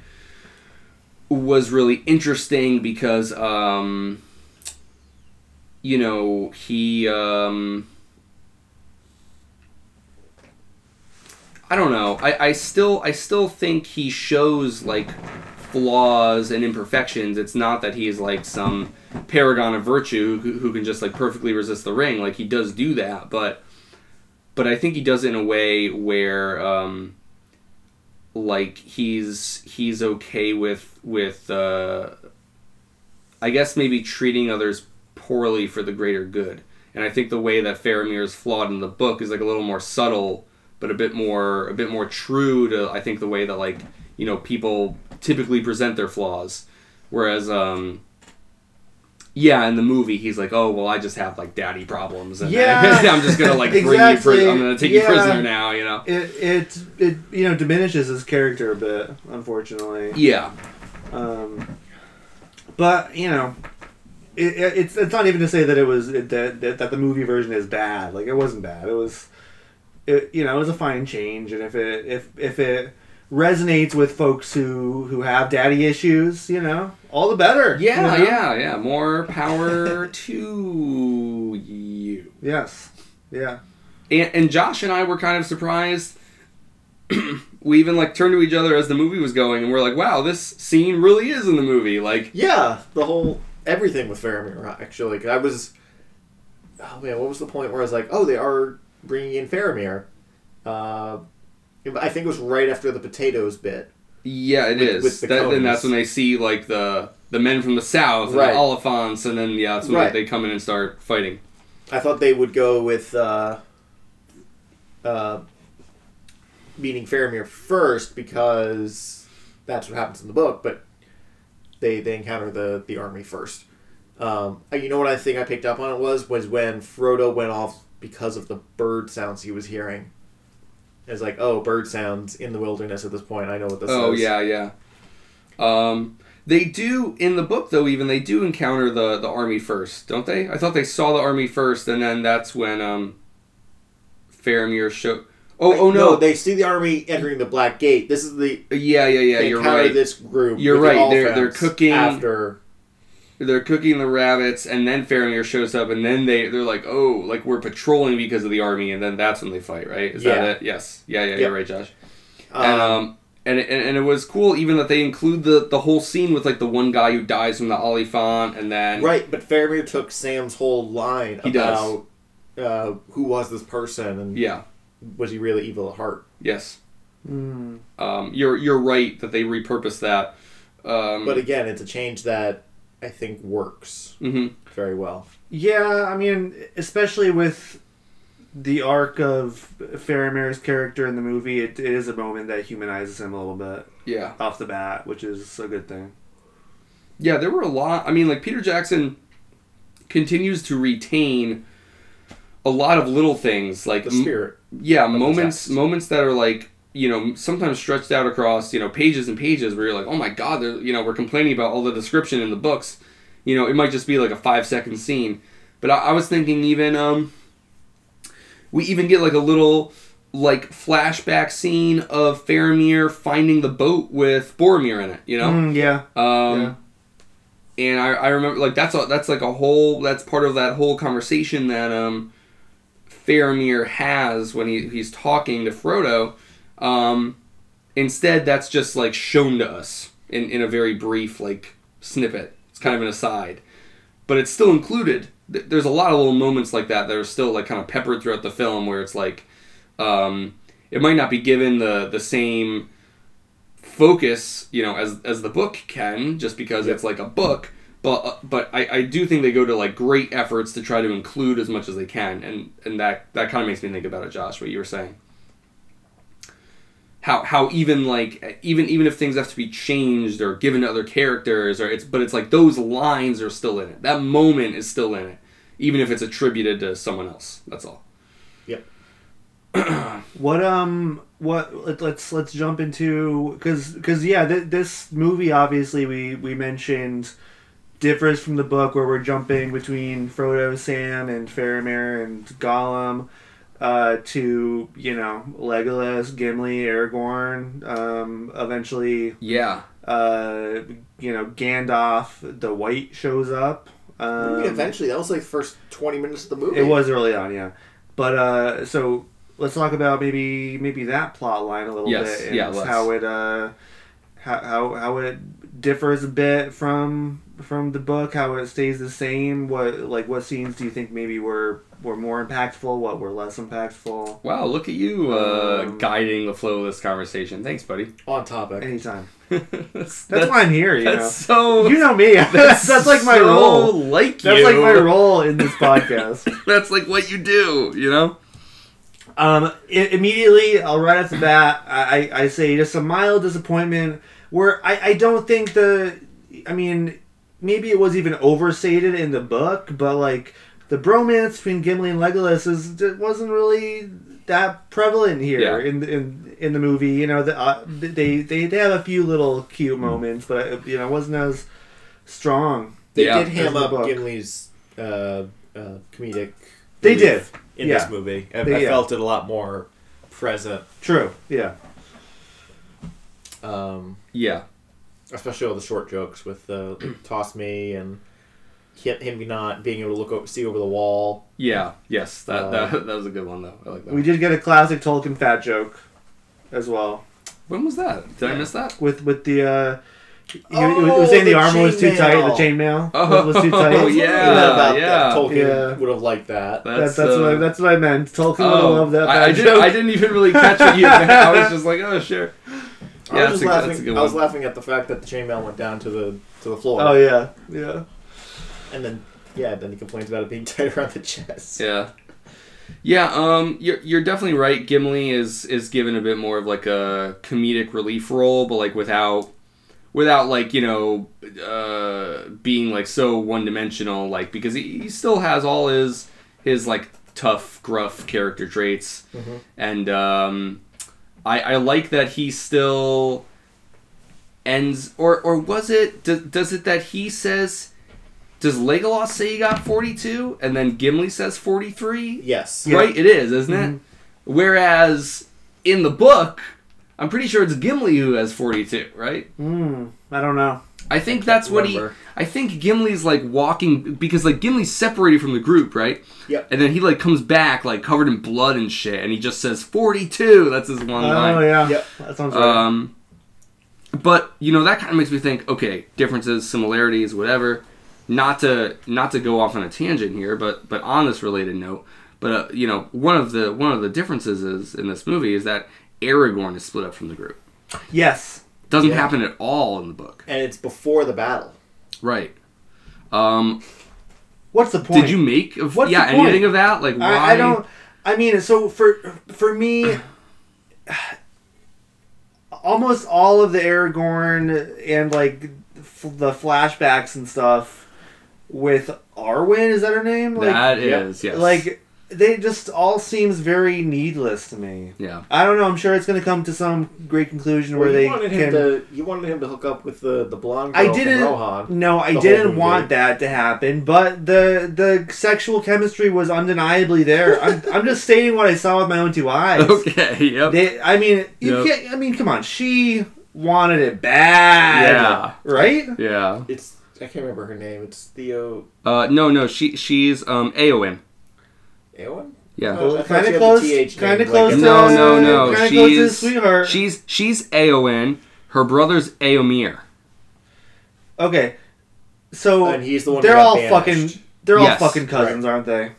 was really interesting because um, you know he um, I don't know. I, I still I still think he shows like flaws and imperfections. It's not that he's like some paragon of virtue who, who can just like perfectly resist the ring. Like he does do that, but but I think he does it in a way where um, like he's he's okay with with uh, I guess maybe treating others poorly for the greater good. And I think the way that Faramir is flawed in the book is like a little more subtle, but a bit more a bit more true to I think the way that like you know people typically present their flaws. Whereas um, yeah, in the movie, he's like, "Oh, well, I just have like daddy problems, and [laughs] Yeah. I'm just gonna like bring you, pri- I'm gonna take you Yeah. prisoner now," you know? it it it you know diminishes his character a bit, unfortunately. Yeah, Um, but you know, it, it, it's it's not even to say that it was that, that that the movie version is bad. Like it wasn't bad. It was, it you know, it was a fine change. And if it if if it resonates with folks who who have daddy issues, you know, all the better. yeah, you know? yeah, yeah. More power [laughs] to you. Yes. Yeah. And, and Josh and I were kind of surprised. [clears throat] we even like turned to each other as the movie was going, and we're like, "Wow, this scene really is in the movie." Like, Yeah, the whole everything with Faramir actually. 'cause I was, oh man, what was the point where I was like, oh, they are bringing in Faramir. Uh, I think it was right after the potatoes bit. yeah, it With- is. with the that, then that's when they see like the the men from the south, and Right. the Oliphaunts, and then yeah, that's when Right. they come in and start fighting. I thought they would go with uh, uh, meeting Faramir first because that's what happens in the book, but they they encounter the the army first. Um, you know what I think I picked up on it was was when Frodo went off because of the bird sounds he was hearing. It's like, oh, bird sounds in the wilderness at this point. I know what this Oh is. yeah, yeah. Um, they do in the book though. Even they do encounter the the army first, don't they? I thought they saw the army first, and then that's when um, Faramir show. Oh, oh no, they see the army entering the Black Gate. This is the yeah, yeah, yeah. they You're right. this group. You're right, they're- they're cooking- after. They're cooking the rabbits, and then Faramir shows up, and then they they're like, oh, like we're patrolling because of the army, and then that's when they fight, right? Is Yeah. that it? Yes. Yeah, yeah. Yep. You're right, Josh. and Um, um and, and and it was cool even that they include the the whole scene with like the one guy who dies from the Oliphaunt and then right, but Faramir took Sam's whole line He does. about uh, who was this person, and yeah was he really evil at heart? Yes. Mm. Um, you're you're right that they repurposed that. Um, But again, it's a change that I think works mhm. very well. Yeah, I mean, especially with the arc of Faramir's character in the movie, it, it is a moment that humanizes him a little bit yeah. off the bat, which is a good thing. Yeah, there were a lot. I mean, like Peter Jackson continues to retain a lot of little things, like The m- yeah, moments text. moments that are like you know sometimes stretched out across you know pages and pages where you're like, oh my god, you know we're complaining about all the description in the books. You know, it might just be like a five second scene, but I, I was thinking even um, we even get like a little like flashback scene of Faramir finding the boat with Boromir in it. You know. Mm, yeah. Um, Yeah. And I, I remember like that's a, that's like a whole that's part of that whole conversation that um, Faramir has when he, he's talking to Frodo. Um, instead, that's just like shown to us in, in a very brief like snippet. It's kind of an aside, but it's still included. There's a lot of little moments like that that are still like kind of peppered throughout the film where it's like um, it might not be given the the same focus, you know, as as the book can, just because it's like a book. But uh, but I, I do think they go to like great efforts to try to include as much as they can, and and that that kind of makes me think about it, Josh. What you were saying. How how even like even even if things have to be changed or given to other characters or it's but it's like those lines are still in it. That moment is still in it, even if it's attributed to someone else. That's all. Yep [clears throat] what um what let, let's let's jump into cuz cuz yeah th- this movie obviously we we mentioned differs from the book where we're jumping between Frodo, Sam and Faramir and Gollum uh, to you know Legolas, Gimli, Aragorn, um, eventually Yeah. uh, you know Gandalf the White shows up. Um, eventually, that was like the first twenty minutes of the movie. it was early on, yeah. But uh, so let's talk about maybe maybe that plot line a little Yes, bit and yeah, how it uh, how, how how it differs a bit from from the book, how it stays the same. What like what scenes do you think maybe were were more impactful? What were less impactful? Wow, look at you uh, Um, guiding the flow of this conversation. Thanks, buddy. on topic. Anytime. that's [laughs] That's, why I'm here. You know. So. You know me. [laughs] That's, that's like my so role. Like That's you. like my [laughs] role in this podcast. That's like what you do. You know. Um, i- immediately, I'll right off the bat, I, I I say just a mild disappointment. Where I, I don't think the, I mean, maybe it was even overstated in the book, but like the bromance between Gimli and Legolas is it wasn't really that prevalent here Yeah. in in in the movie. You know, the, uh, they they they have a few little cute moments, but it, you know, it wasn't as strong. They Yeah, did ham as up. Gimli's uh, uh, comedic. They did. in Yeah. this movie. I, They- I yeah. felt it a lot more present, True. Yeah. um, Yeah. Especially all the short jokes with uh, "toss me" and him, him not being able to look over, see over the wall. Yeah. Yes. That, Uh, that that was a good one though. I like that. We did get a classic Tolkien fat joke, as well. when was that? Did I miss that? with with the uh he, he Oh, was saying the, the armor was too tight, the chainmail. chainmail Oh, was, was too [laughs] tight. Oh, yeah, That about yeah. that. Tolkien Yeah. would have liked that. That's that's, uh, what I, that's what I meant. Tolkien would have Oh, loved that. I, I, did, I didn't even really catch what you meant. I was [laughs] just like, oh, sure. I Yeah, was that's just a, laughing. that's a good I was one. laughing at the fact that the chainmail went down to the to the floor. Oh yeah, yeah. And then yeah, then he complains about it being [laughs] tight around the chest. Yeah. Yeah, um, you're, you're definitely right. Gimli is is given a bit more of like a comedic relief role, but like without without like you know uh, being like so one dimensional. Like because he, he still has all his his like tough, gruff character traits, Mhm. and um, I I like that he still ends or or was it does, does it that he says. Does Legolas say he got 42 and then Gimli says 43? Yes. Yeah. Right? It is, isn't Mhm. it? Whereas in the book, I'm pretty sure it's Gimli who has 42, right? Hmm. I don't know. I think that's what he. I think Gimli's like walking because like Gimli's separated from the group, right? Yep. And then he like comes back like covered in blood and shit, and he just says 42. That's his one Oh line. Oh yeah. Yep. That sounds right. Um, but you know that kind of makes me think. Okay, differences, similarities, whatever. Not to not to go off on a tangent here, but but on this related note, But uh, you know, one of the one of the differences is in this movie is that Aragorn is split up from the group. Yes. Doesn't Yeah. happen at all in the book. and it's before the battle. Right. Um, What's the point? did you make of What's yeah anything of that? Like why? I, I don't. I mean, so for for me, [sighs] almost all of the Aragorn and like f- the flashbacks and stuff with Arwen is that her name? Like, That yep. yes. like they just all seems very needless to me. yeah. I don't know. I'm sure it's going to come to some great conclusion where you they wanted can. him to you wanted him to hook up with the the blonde girl I from didn't. Rohan. No, I didn't want that to happen, but the the sexual chemistry was undeniably there. I'm, I'm just [laughs] stating what I saw with my own two eyes. Okay. Yep. They, I mean, you Yep. can't. I mean, come on. She wanted it bad. Yeah. Right. yeah. It's I can't remember her name. It's Theo Uh, no, no. She she's um Eowyn. Eowyn. Yeah. Oh, I thought Kind she of close. Kind of close like. No, no, no. Kind of close to She's sweetheart. she's she's Eowyn. Her brother's Eomer. okay. So And he's the one. they're all banished. fucking. They're all fucking cousins, aren't they?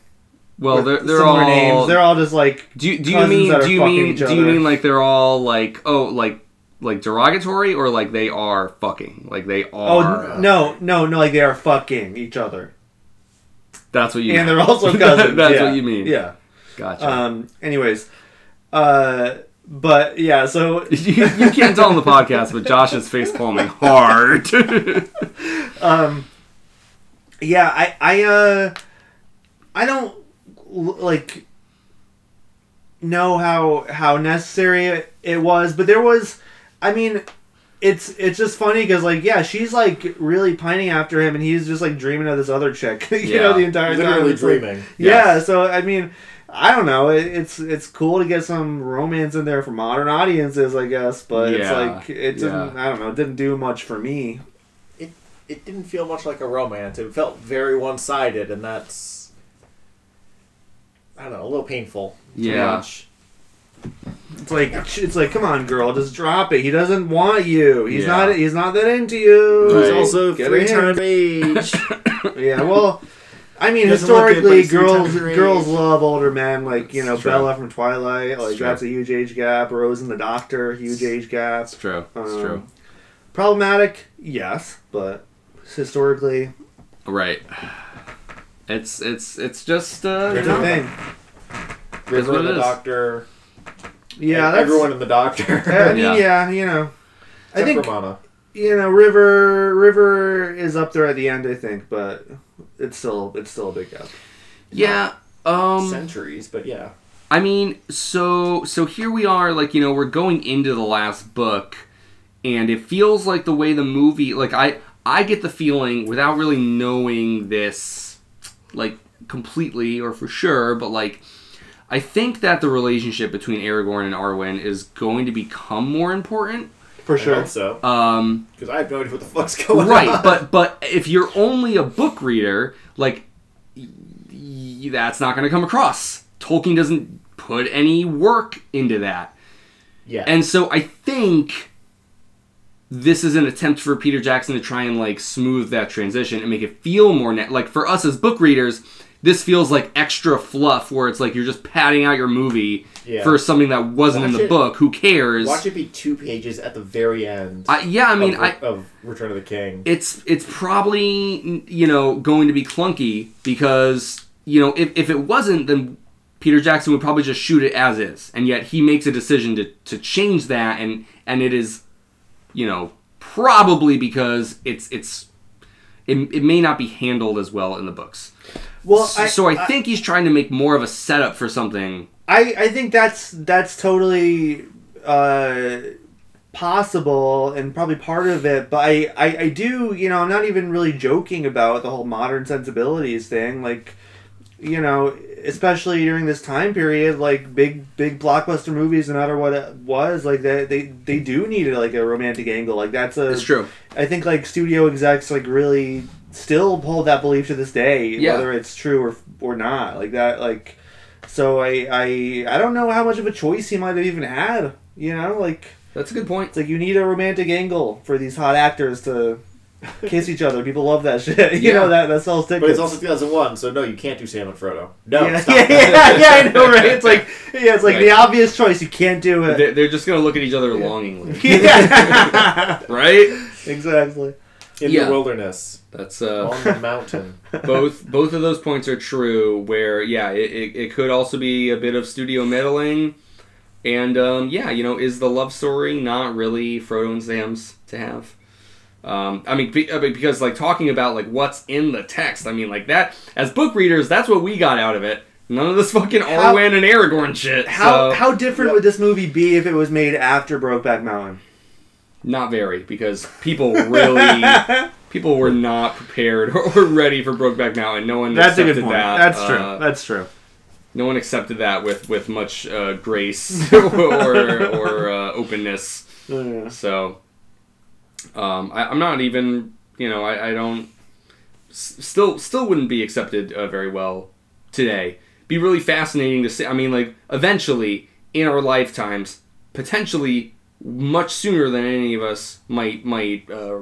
Well, With they're they're all names. They're all just like. Do you, do you mean do you mean do you mean like they're all like oh like like derogatory or like they are fucking like they Oh are oh no, no, no! Like they are fucking each other, that's what you and mean. they're also [laughs] cousins. That's yeah. what you mean. Yeah. Gotcha. Um. Anyways, uh, but yeah. So [laughs] you, you can't tell on the podcast, but Josh is face palming hard. [laughs] um yeah i i uh i don't like know how how necessary it was but there was i mean it's it's just funny because like yeah she's like really pining after him and he's just like dreaming of this other chick [laughs] you Yeah. know the entire time Literally It's like- dreaming. yeah so i mean i don't know it, it's it's cool to get some romance in there for modern audiences i guess but it's like it didn't i don't know it didn't do much for me It didn't feel much like a romance. It felt very one sided, and that's I don't know, a little painful. to Yeah. watch. It's like it's like, come on, girl, just drop it. He doesn't want you. He's Yeah. not. He's not that into you. He's Right. also Get three a times age. [laughs] Yeah. Well, I mean, Doesn't look it, but historically, he's three girls times your age. girls love older men. Like you know, It's true. Bella from Twilight. Like true. that's a huge age gap. Rose and the Doctor, huge age gap. it's true. It's Um, true. Problematic, yes, but historically, Right. It's it's it's just uh, it's you a know, thing. River what and it the is. Doctor. Yeah, and that's, everyone in the Doctor. I [laughs] mean, [laughs] Yeah. yeah. you know, I think for Mana. you know, River River is up there at the end, I think, but it's still it's still a big gap. yeah. Um, centuries, but yeah. I mean, so so here we are, like you know, we're going into the last book, and it feels like the way the movie, like I I get the feeling without really knowing this, like completely or for sure, but like I think that the relationship between Aragorn and Arwen is going to become more important. For I sure. hope so. Um, Because I have no idea what the fuck's going right, on. Right, but [laughs] but if you're only a book reader, like y- y- that's not going to come across. Tolkien doesn't put any work into that. yeah. And so I think this is an attempt for Peter Jackson to try and like smooth that transition and make it feel more net. Like for us as book readers, this feels like extra fluff where it's like you're just padding out your movie Yeah. for something that wasn't in the it- book. Who cares? Watch it be two pages at the very end. I, yeah, I mean, of, I, of Return of the King. it's it's probably you know going to be clunky because you know if, if it wasn't then Peter Jackson would probably just shoot it as is and yet he makes a decision to, to change that and and it is you know probably because it's it's it, it may not be handled as well in the books Well, so I, think he's trying to make more of a setup for something I, I think that's that's totally uh, possible and probably part of it. But I, I, I do you know I'm not even really joking about the whole modern sensibilities thing. Like you know, especially during this time period, like big big blockbuster movies, no matter what it was, like they they, they do need like a romantic angle. Like that's a it's true I think like studio execs like really still hold that belief to this day, Yeah. whether it's true or or not. Like that, like so I I I don't know how much of a choice he might have even had. You know, like that's a good point it's like you need a romantic angle for these hot actors to [laughs] kiss each other. People love that [laughs] shit. You Yeah. know that that sells tickets. But it's also 2001, so no, you can't do Sam and Frodo. No, yeah, stop [laughs] yeah, yeah, yeah, I know, right? It's like yeah, it's like the obvious choice. You can't do it. They're, they're just gonna look at each other longingly, yeah, right? exactly. In Yeah. the wilderness, That's uh, on the mountain. [laughs] [laughs] both both of those points are true. Where yeah, it, it, it could also be a bit of studio meddling, and um, yeah, you know, is the love story not really Frodo and Sam's to have? Um, I mean, be, I mean, because like talking about like what's in the text. I mean, like that as book readers, that's what we got out of it. None of this fucking How- Arwen and Aragorn shit. How so- how different Yep. would this movie be if it was made after Brokeback Mountain? Not very, because people really [laughs] people were not prepared [laughs] or ready for Brokeback Mountain. No one That's a accepted good point. that. That's uh, true. That's true. No one accepted that with with much uh, grace [laughs] or or uh, openness. Yeah. So, um, I, I'm not even. You know, I, I don't. s- Still, still wouldn't be accepted uh, very well today. Be really fascinating to see. I mean, like eventually in our lifetimes, potentially much sooner than any of us might might uh,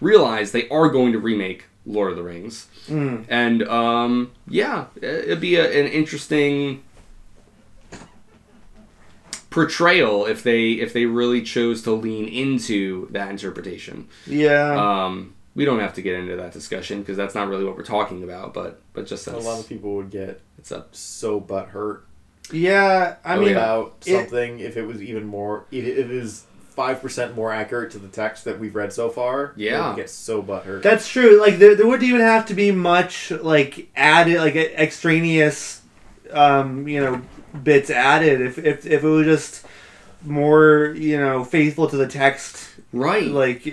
realize, they are going to remake Lord of the Rings. Mm. And um, yeah, it'd be a, an interesting portrayal if they if they really chose to lean into that interpretation. Yeah. Um, we don't have to get into that discussion because that's not really what we're talking about. But but just a lot of people would get it's up. so butthurt yeah. I mean, yeah. about it- something if it was even more. If it is five percent more accurate to the text that we've read so far. Yeah. get so butthurt. That's true. Like there, there wouldn't even have to be much like added, like extraneous, um, you know, bits added. If if if it was just more, you know, faithful to the text, Right. like.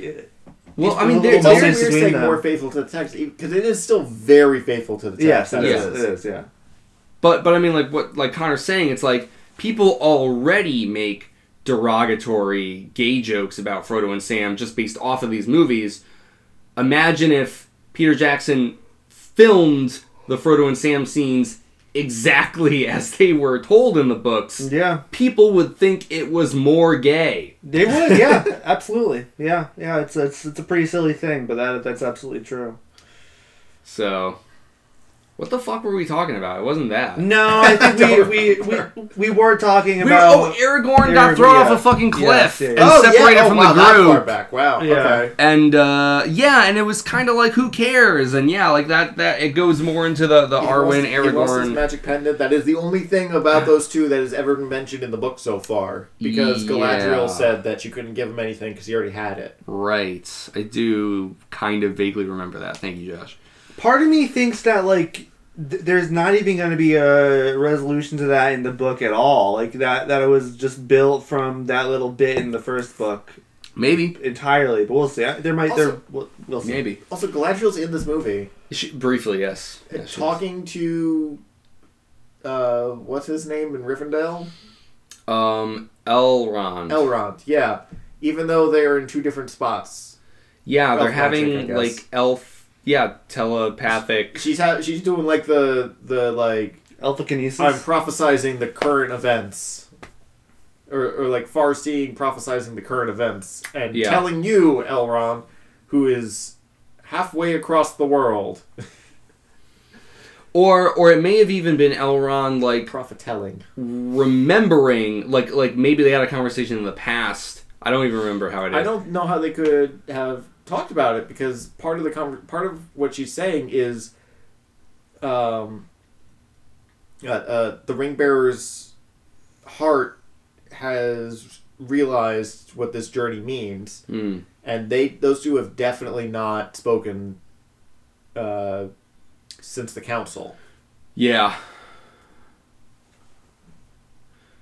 well, just I a mean, little there, it's also moments there's, weird between saying them. more faithful to the text because it is still very faithful to the Yes, text. it as is. it It is. Yeah. But but I mean like what like Connor's saying, it's like people already make derogatory gay jokes about Frodo and Sam just based off of these movies. Imagine if Peter Jackson filmed the Frodo and Sam scenes exactly [laughs] as they were told in the books. Yeah. People would think it was more gay. They would. Yeah. [laughs] absolutely. Yeah. Yeah. It's it's it's a pretty silly thing, but that that's absolutely true. So what the fuck were we talking about? It wasn't that. No, [laughs] I think we we, we, we were talking We were, about. oh, Aragorn got thrown yeah. off a fucking cliff Yes, yeah, and. Oh, separated yeah. oh, from wow, the that group. far back. Wow. Yeah. Okay. and uh, yeah, and it was kind of like who cares, and yeah, like that that it goes more into the the He Arwen lost- he lost his Aragorn. magic pendant. That is the only thing about those two that has ever been mentioned in the book so far. Because Yeah. Galadriel said that she couldn't give him anything because he already had it. Right, I do kind of vaguely remember that. Thank you, Josh. Part of me thinks that like th- there's not even going to be a resolution to that in the book at all like that that it was just built from that little bit in the first book Maybe, entirely but we'll see I- there might there we'll, we'll see maybe Also, Galadriel's in this movie she, briefly, yes. Yeah, she- talking to. Uh, what's his name in Rivendell? Um, Elrond. Elrond, yeah. Even though they are in two different spots. yeah, they're Elf magic, I having guess. like elf. Yeah, telepathic. She's ha- she's doing like the the like Alphakinesis I'm prophesizing the current events. Or, or like far seeing prophesizing the current events and Yeah. telling you, Elrond, who is halfway across the world. Or, or it may have even been Elrond like Prophetelling. remembering, like, like maybe they had a conversation in the past. I don't even remember how it is. I don't know how they could have talked about it because part of the conver- part of what she's saying is, um, uh, uh, the ring bearer's heart has realized what this journey means, Hmm. and they those two have definitely not spoken uh, since the council Yeah.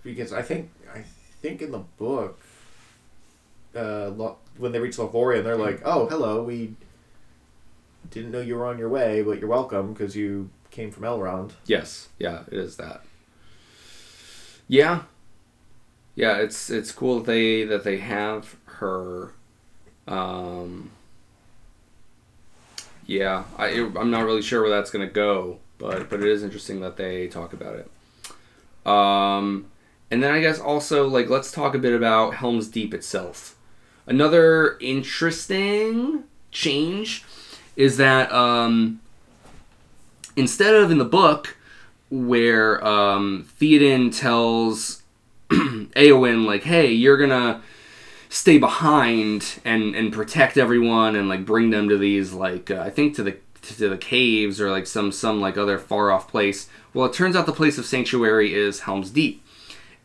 because I think I think in the book. Uh, Lo- when they reach Lothlorien, they're like, "Oh, hello, we didn't know you were on your way, but you're welcome because you came from Elrond." Yes, yeah, it is that. Yeah, yeah, it's it's cool that they that they have her. Um, yeah, I I'm not really sure where that's gonna go, but but it is interesting that they talk about it. Um, and then I guess also like let's talk a bit about Helm's Deep itself. Another interesting change is that um, instead of in the book where um, Theoden tells [clears throat] Eowyn like, "Hey, you're gonna stay behind and and protect everyone and like bring them to these like uh, I think to the to the caves or like some some like other far off place." Well, it turns out the place of sanctuary is Helm's Deep.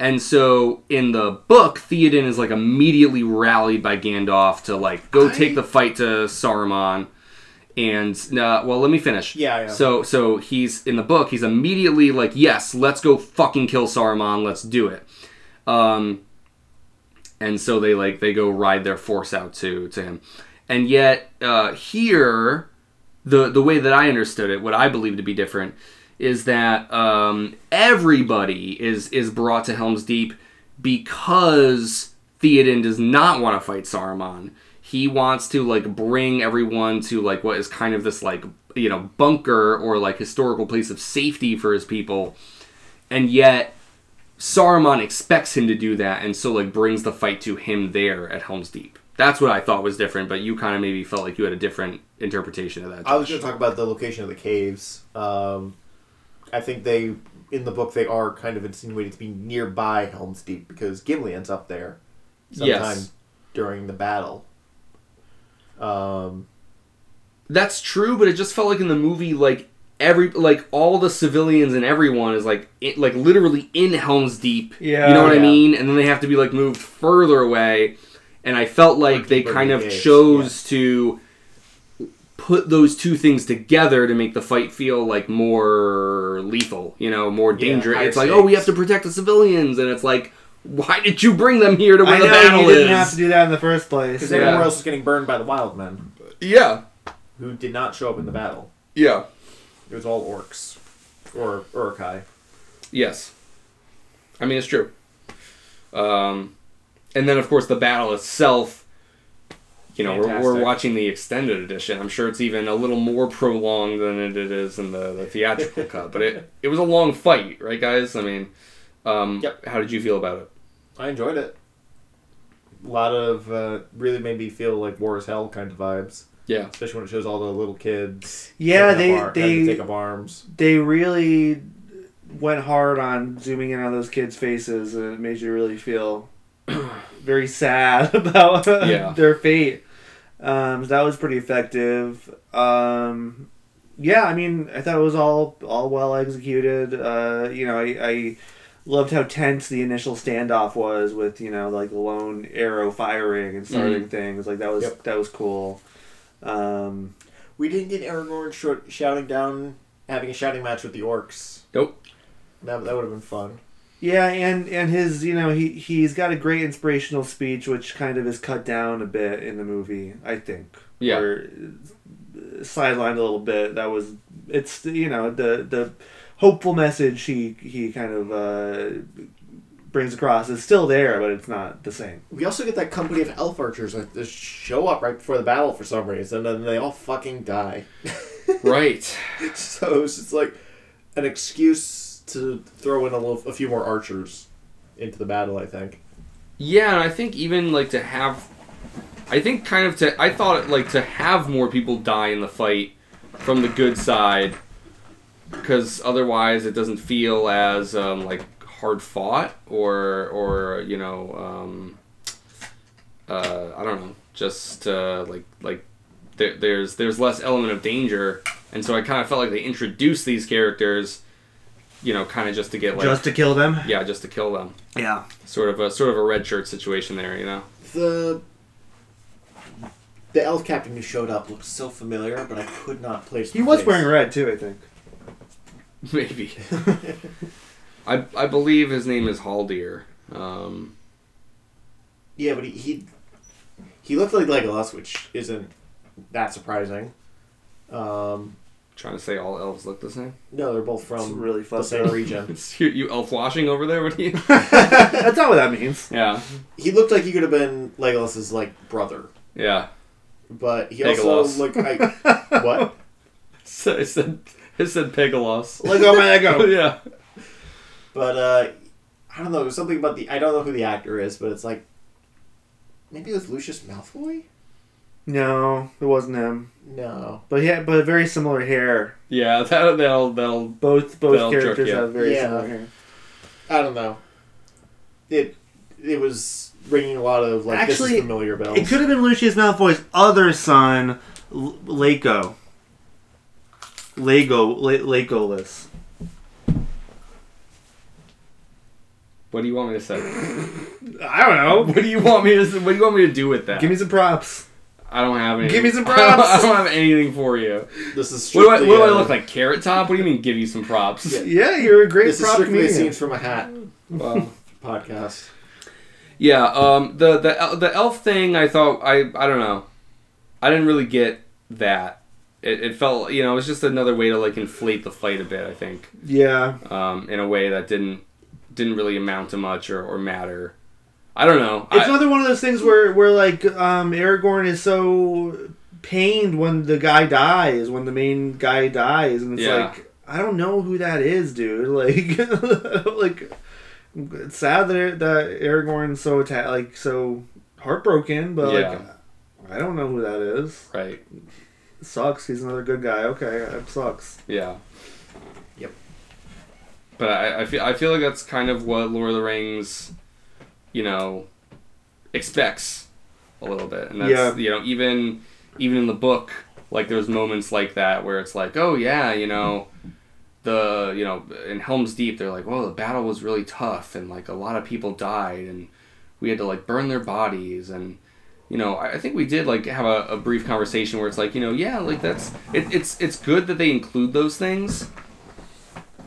And so in the book, Theoden is like immediately rallied by Gandalf to like go I- take the fight to Saruman. And uh, well, let me finish. Yeah, yeah. So so he's in the book. He's immediately like, yes, let's go fucking kill Saruman. Let's do it. Um, and so they like they go ride their force out to to him. And yet uh, here, the the way that I understood it, what I believe to be different, is that um, everybody is is brought to Helm's Deep because Theoden does not want to fight Saruman. He wants to like bring everyone to like what is kind of this like you know bunker or like historical place of safety for his people, and yet Saruman expects him to do that, and so like brings the fight to him there at Helm's Deep. That's what I thought was different, but you kind of maybe felt like you had a different interpretation of that. I was going to talk about the location of the caves. Um, I think they, in the book, they are kind of insinuated to be nearby Helm's Deep because Gimli ends up there sometime Yes. during the battle. Um, That's true, but it just felt like in the movie, like every like all the civilians and everyone is like it, like literally in Helm's Deep. Yeah. you know what I mean. And then they have to be like moved further away, and I felt like they kind of the caves, chose to put those two things together to make the fight feel like more lethal. You know, more dangerous. higher it's like oh, we have to protect the civilians, and it's like. Why did you bring them here to where I the know battle you didn't have to do that in the first place. because Yeah. everyone else is getting burned by the wild men yeah, who did not show up in the battle. yeah, It was all orcs or Uruk-hai. Yes. I mean, it's true. Um, and then, of course, the battle itself, you know, we're, we're watching the extended edition. I'm sure it's even a little more [laughs] prolonged than it is in the, the theatrical cut. But it, [laughs] it was a long fight, right, guys? I mean, um, Yep. how did you feel about it? I enjoyed it. A lot of uh, really made me feel like war is hell kind of vibes, Yeah. especially when it shows all the little kids. Yeah, they- up ar- they- take up arms. they really went hard on zooming in on those kids' faces, and it made you really feel [clears throat] very sad [laughs] about Yeah. their fate. Um, that was pretty effective. Um, yeah, I mean, I thought it was all all well executed. Uh, you know, I, I loved how tense the initial standoff was with you know like the lone arrow firing and starting things. Like that was Yep. that was cool. Um, We didn't get Aragorn sh- shouting down, having a shouting match with the orcs. Nope. That, that would have been fun. Yeah, and and his you know he he's got a great inspirational speech which kind of is cut down a bit in the movie. I think. Yeah. Or uh, sidelined a little bit. That was it's you know the the hopeful message he he kind of uh, brings across is still there, but it's not the same. We also get that company of elf archers that just show up right before the battle for some reason, and they all fucking die. [laughs] Right. so it's just like an excuse to throw in a, little, a few more archers into the battle. I think. Yeah, and I think even like to have, I think kind of to, I thought like to have more people die in the fight from the good side, because otherwise it doesn't feel as um, like hard fought or or you know um, uh, I don't know just uh, like like there, there's there's less element of danger, and so I kind of felt like they introduced these characters, you know, kind of just to get like Just to kill them. yeah just to kill them Yeah. sort of a sort of a red shirt situation there, you know. The the elf captain who showed up looked so familiar, but I could not place. He was face. wearing red too, I think. [laughs] Maybe. [laughs] I I believe his name is Haldir. Um, Yeah, but he, he he looked like Legolas, which isn't that surprising. Um, trying to say all elves look the same. no, they're both It's from really the same up. region. [laughs] you, you elf washing over there? What do you? [laughs] That's not what that means. yeah, He looked like he could have been Legolas's like brother, yeah. but he also looked like [laughs] what? So it said it said Pegalos. Lego man, Lego. yeah. But uh, I don't know. There's something about the I don't know who the actor is, but it's like maybe it was Lucius Malfoy. No, it wasn't him. No. But yeah, but very similar hair. Yeah, [laughs] that that'll that'll Both both That'll jerk characters have very Yeah. similar hair. I don't know. It it was ringing a lot of like this Actually, is familiar bells. It could have been Lucius Malfoy's other son, L- Laco. Lego, La- Lacolus. What do you want me to say? [laughs] I don't know. what do you want me to What do you want me to do with that? Give me some props. I don't have any. Give me some [laughs] I don't, props. I don't have anything for you. This is What do, I, strictly what do I uh, look like? Carrot Top? What do you mean? Give you some props? Yeah. Yeah, you're a great This is prop strictly comedian. scenes from a hat Well, [laughs] podcast. yeah. Um. The the the elf thing. I thought. I I don't know. I didn't really get that. It, it felt. You know. It was just another way to like inflate the fight a bit. I think. Yeah. Um. In a way that didn't didn't really amount to much or, or matter. I don't know. It's I- another one of those things where, where like um, Aragorn is so pained when the guy dies, when the main guy dies, and it's Yeah. like I don't know who that is, dude. [laughs] Like, like it's sad that that Aragorn's so atta- like so heartbroken, but Yeah. like I don't know who that is. right. It sucks. He's another good guy. Okay, it sucks. Yeah. Yep. But I, I feel I feel like that's kind of what Lord of the Rings, you know, expects a little bit, and that's Yeah. you know even even in the book, like there's moments like that where it's like, oh yeah, you know, the you know in Helm's Deep they're like, well the battle was really tough and like a lot of people died and we had to like burn their bodies and you know, I think we did like have a, a brief conversation where it's like, you know, yeah, like that's it, it's it's good that they include those things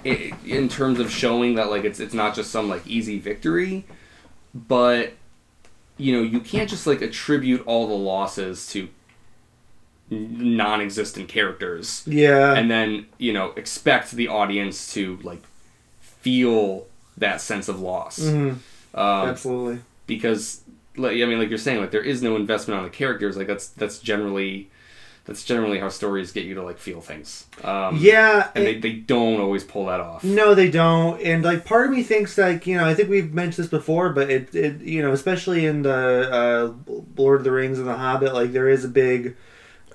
in terms of showing that like it's it's not just some like easy victory, but you know, you can't just like attribute all the losses to non-existent characters Yeah. and then you know expect the audience to like feel that sense of loss Mhm. um, Absolutely. because like I mean like you're saying like there is no investment on the characters like that's that's generally that's generally how stories get you to like feel things um, Yeah. and it- they, they don't always pull that off No, they don't. And like, part of me thinks like you know, I think we've mentioned this before, but it, it you know, especially in the uh, Lord of the Rings and the Hobbit, like there is a big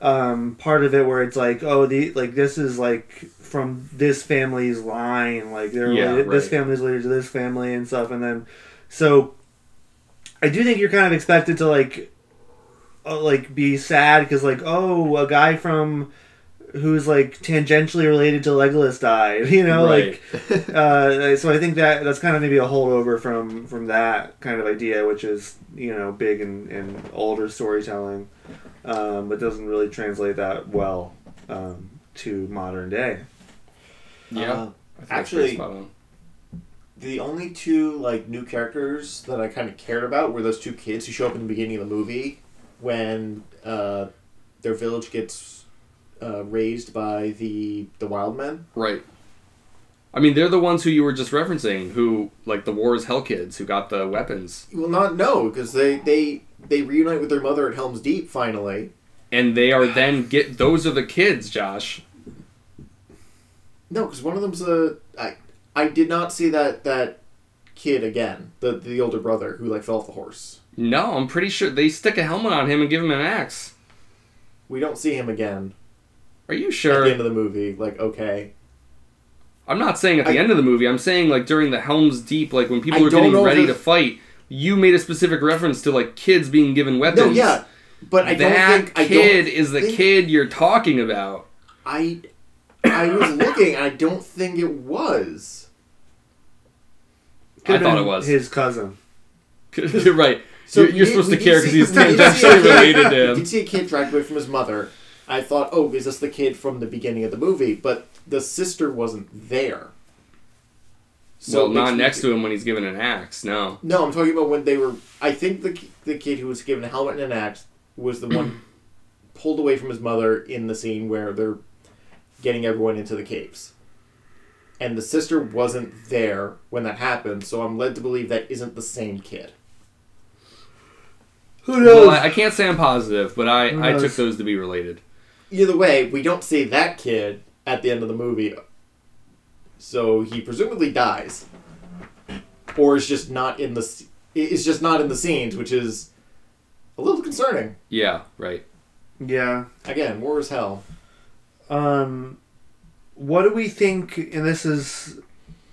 um, part of it where it's like, oh, the like this is like from this family's line, like they're Yeah, related, this family's related to this family and stuff, and then so I do think you're kind of expected to like like be sad because like oh a guy from who's like tangentially related to Legolas died [laughs] you know Right. like [laughs] uh, so I think that that's kind of maybe a holdover from from that kind of idea which is you know big in, in older storytelling um, but doesn't really translate that well um, to modern day yeah Uh, I think that's actually- pretty spot on. the only two like new characters that I kind of cared about were those two kids who show up in the beginning of the movie when uh, their village gets uh, razed by the the wild men. right I mean they're the ones who you were just referencing who like the War is Hell kids who got the weapons Well, not no, because they they they reunite with their mother at Helm's Deep finally. and they are then get those are the kids Josh No, because one of them's a I I did not see that that kid again, the the older brother who like fell off the horse. No I'm pretty sure they stick a helmet on him and give him an axe We don't see him again are you sure? at sure the end of the movie. Like okay, I'm not saying at the I- end of the movie. I'm saying like during the Helm's Deep, like when people I were don't getting ready to fight, you made a specific reference to like kids being given weapons. no, yeah, but I don't that think I kid don't is the think- kid you're talking about. I I was looking. and I don't think it was. I Could've thought it was. his cousin you're [laughs] right. So you're you're we- supposed we to care because he's [laughs] we did see a tangentially related to him. You see a kid dragged away from his mother. I thought, oh, is this the kid from the beginning of the movie? But the sister wasn't there. well, not next to him when he's given an axe. No. No, I'm talking about when they were. I think the the kid who was given a helmet and an axe was the one [clears throat] pulled away from his mother in the scene where they're getting everyone into the caves. And the sister wasn't there when that happened, so I'm led to believe that isn't the same kid. Who Well, I, I can't say I'm positive, but I I took those to be related. Either way, we don't see that kid at the end of the movie. So he presumably dies. Or is just not in the is just not in the scenes, which is a little concerning. Yeah. Right. Yeah. Again, war is hell. Um, what do we think? And this is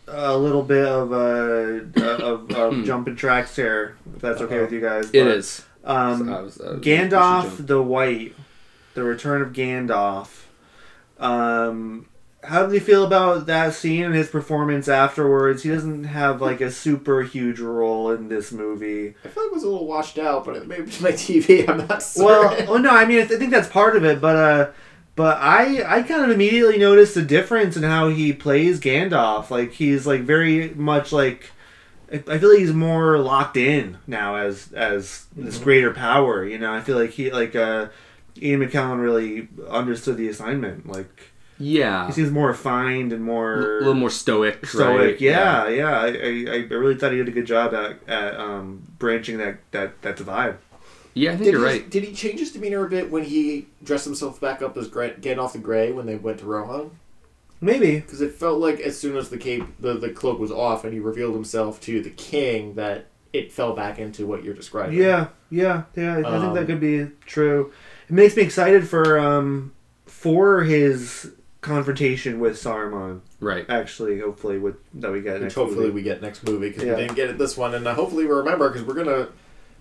a little bit of a of, of [clears throat] jumping tracks here, if that's okay with you guys. It but, is. Um, I was- I was- Gandalf the White, the Return of Gandalf. Um, how do you feel about that scene and his performance afterwards? He doesn't have like a super huge role in this movie. I feel like it was a little washed out, but it maybe it's my [laughs] TV. I'm not certain. Well, oh no, I mean I think that's part of it, but uh, but I I kind of immediately noticed the difference in how he plays Gandalf. Like he's like very much like I I feel like he's more locked in now as as this greater power. You know, I feel like he like uh, Ian McKellen really understood the assignment. Like Yeah. he seems more refined and more a little more stoic. stoic. right? Yeah, yeah. I, I, I really thought he did a good job at, at um, branching that, that, that divide. Yeah, I think did you're he, right. Did he change his demeanor a bit when he dressed himself back up as Gra- off the Grey when they went to Rohan? Maybe. Because it felt like as soon as the cape, the, the cloak was off, and he revealed himself to the king, that it fell back into what you're describing. Yeah, yeah, yeah. I, I think that Um, could be true. It makes me excited for um for his confrontation with Saruman. Right. Actually, hopefully, with that we get Which next hopefully movie. we get next movie because Yeah. we didn't get it this one, and uh, hopefully we remember because we're gonna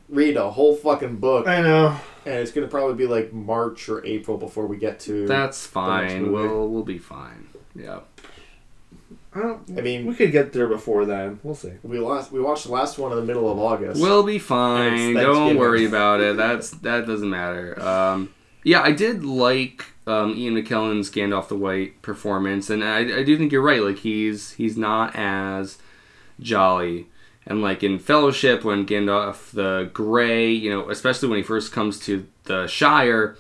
read a whole fucking book, I know. and it's gonna probably be like March or April before we get to. That's fine. movie. We'll we'll be fine. Yeah. I, don't, I mean- we could get there before then. We'll see. we lost. We watched the last one in the middle of August. We'll be fine. Don't Thanksgiving. worry about it. That's that doesn't matter. Um, yeah, I did like um, Ian McKellen's Gandalf the White performance, and I, I do think you're right. Like he's he's not as jolly, and like in Fellowship when Gandalf the Grey, you know, especially when he first comes to the Shire,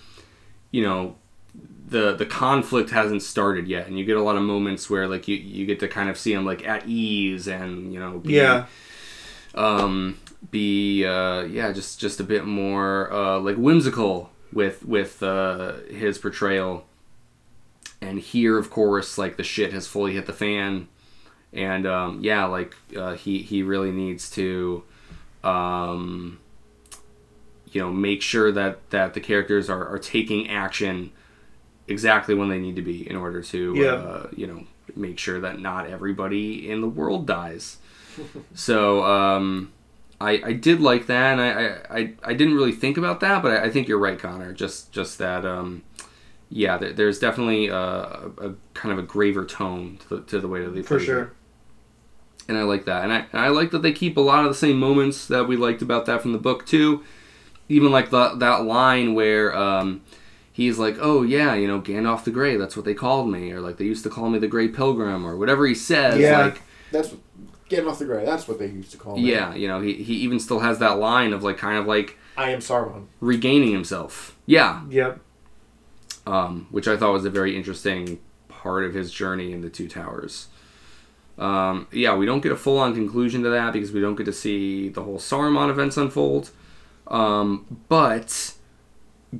you know, the the conflict hasn't started yet, and you get a lot of moments where like you you get to kind of see him like at ease and you know be, Yeah. um, be uh, yeah, just just a bit more uh, like whimsical with with uh, his portrayal. And here, of course, like the shit has fully hit the fan, and um, yeah, like uh, he he really needs to, um, you know, make sure that that the characters are, are taking action exactly when they need to be in order to Yeah. uh, you know make sure that not everybody in the world dies. [laughs] so um, I I did like that, and I, I, I, I didn't really think about that, but I, I think you're right, Connor. Just just that um, yeah, there, there's definitely a, a, kind of a graver tone to the, to the way that they For phrase it sure. and I like that. And I, and I like that they keep a lot of the same moments that we liked about that from the book too. Even like the, that line where um, he's like, "Oh yeah, you know, Gandalf the Grey. That's what they called me," or like they used to call me the Grey Pilgrim, or whatever he says. Yeah. Like, That's what, Gandalf the Grey. That's what they used to call me. yeah, you know, he, he even still has that line of like kind of like I am Saruman. regaining himself. Yeah, Yep. um, which I thought was a very interesting part of his journey in the Two Towers. Um, yeah, we don't get a full on conclusion to that because we don't get to see the whole Saruman events unfold. Um, but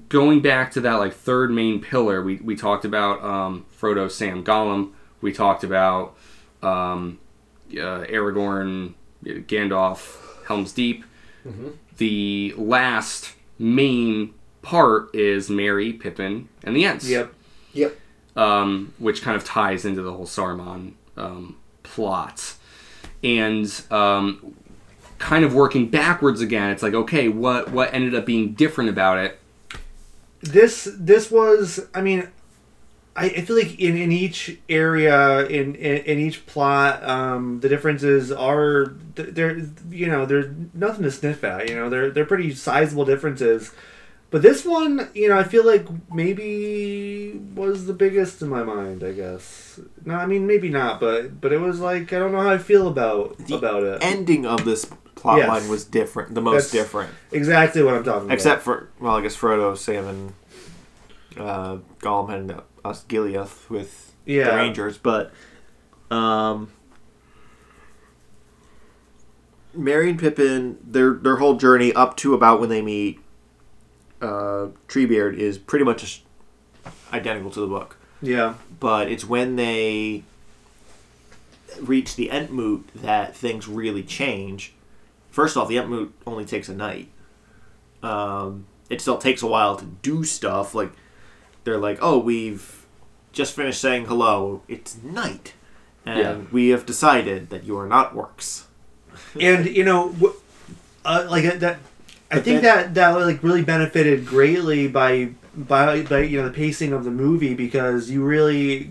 going back to that like third main pillar, we, we talked about um, Frodo, Sam, Gollum. We talked about um, uh, Aragorn, Gandalf, Helm's Deep. The last main part is Merry, Pippin, and the Ents Yep. Yep. um, which kind of ties into the whole Saruman um, plot. And um, kind of working backwards again, it's like, okay, what what ended up being different about it? This this was i mean i, I feel like in, in each area in, in in each plot um the differences are th- there you know there's nothing to sniff at you know they're they're pretty sizable differences but this one you know i feel like maybe was the biggest in my mind i guess no i mean maybe not but but it was like i don't know how i feel about The about it Ending of this plot Yes. line was different, the most That's- different. exactly what i'm talking about. Except for, well, I guess Frodo, Sam, and uh, Gollum and Osgiliath with Yeah. the Rangers, but um, Merry and Pippin, their their whole journey up to about when they meet uh, Treebeard is pretty much identical to the book. yeah But it's when they reach the Entmoot that things really change. First off, the Entmoot only takes a night. Um, it still takes a while to do stuff. Like they're like, oh, we've just finished saying hello. It's night, and Yeah. we have decided that you are not orcs. and you know, wh- uh, like uh, that. I think that that like really benefited greatly by by by you know the pacing of the movie because you really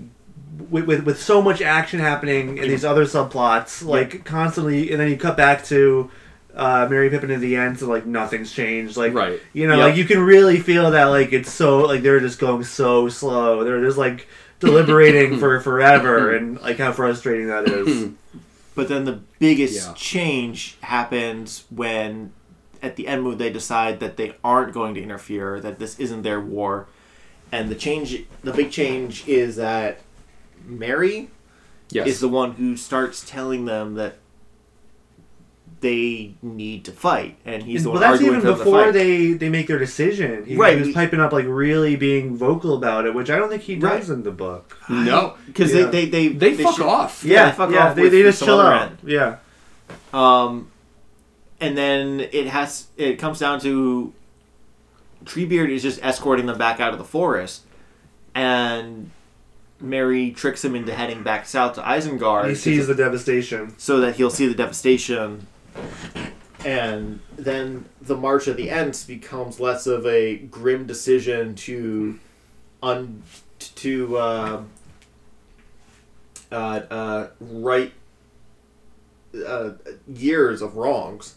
with with, with so much action happening in these other subplots like constantly and then you cut back to uh, Merry Pippin at the end so like nothing's changed like Right. you know Yep. like you can really feel that like it's so like they're just going so slow they're just like [laughs] deliberating for [laughs] forever and like how frustrating that is [laughs] But then the biggest Yeah. change happens when, at the end move, they decide that they aren't going to interfere, that this isn't their war, and the change, the big change is that Merry Yes. is the one who starts telling them that they need to fight, and he's the well, one that's arguing even for the before fight. they they make their decision. He, Right, he was piping up like really being vocal about it, which I don't think he Right. does in the book. no. because Yeah. they they They, fuck should- off. Yeah, they fuck off they, with- they just some chill out. end. Yeah, Um, and then it has it comes down to Treebeard is just escorting them back out of the forest, and Merry tricks him into heading back south to Isengard he sees the devastation. so that he'll see the devastation. And then the March of the Ents becomes less of a grim decision to un to uh, uh, uh, right uh, years of wrongs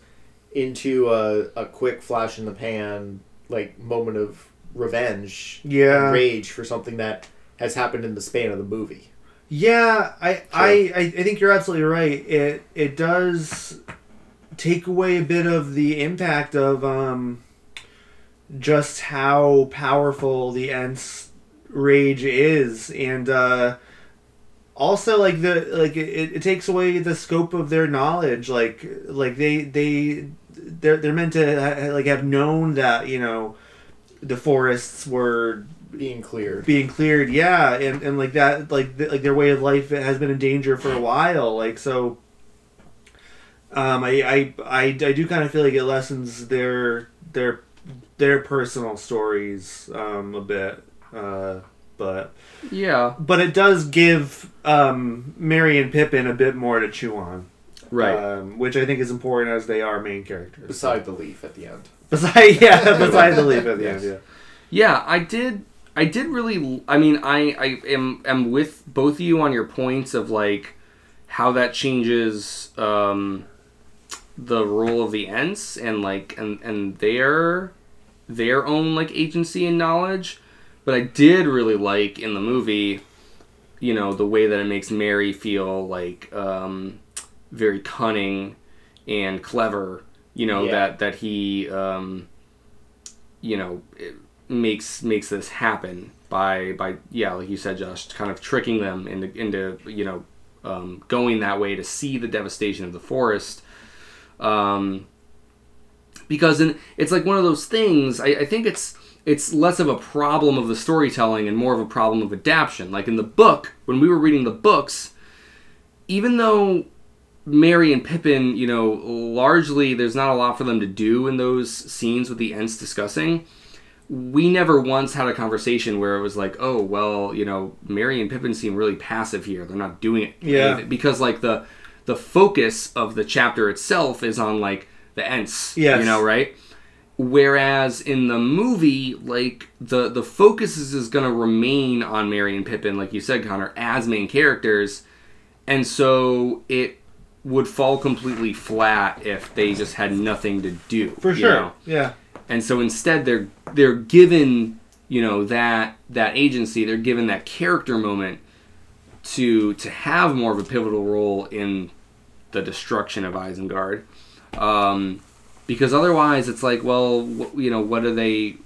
into a, a quick flash in the pan like moment of revenge Yeah. and rage for something that has happened in the span of the movie Yeah, I, I, I, I think you're absolutely right. It it does take away a bit of the impact of um, just how powerful the Ents rage is, and uh, also like the like it, it takes away the scope of their knowledge. Like like they they they're they're meant to ha- like have known that you know the forests were being cleared being cleared yeah and, and like that like th- like their way of life has been in danger for a while like so um i i i, I do kind of feel like it lessens their their their personal stories um a bit uh but Yeah. but it does give um merry and pippin a bit more to chew on Right. um, which i think is important as they are main characters beside the leaf at the end [laughs] beside yeah [laughs] beside the leaf at the Yes. end yeah Yeah, I did. I did really. I mean, I I am am with both of you on your points of like how that changes um, the role of the Ents and like and and their their own like agency and knowledge. But I did really like in the movie, you know, the way that it makes Merry feel like um, very cunning and clever. You know Yeah. that that he. Um, you know makes makes this happen by by yeah like you said Josh kind of tricking them into into you know um, going that way to see the devastation of the forest um, because in, it's like one of those things I, I think it's it's less of a problem of the storytelling and more of a problem of adaptation like in the book when we were reading the books even though Merry and Pippin, you know, largely there's not a lot for them to do in those scenes with the Ents discussing. We never once had a conversation where it was like, oh, well, you know, Merry and Pippin seem really passive here. They're not doing it. Yeah. Because like the the focus of the chapter itself is on like the Ents. Yes. You know, right? Whereas in the movie, like the the focus is, is gonna remain on Merry and Pippin, like you said, Connor, as main characters and so it would fall completely flat if they just had nothing to do for sure know? yeah and so instead they're they're given you know that that agency they're given that character moment to to have more of a pivotal role in the destruction of Isengard um, because otherwise it's like well wh- you know what are they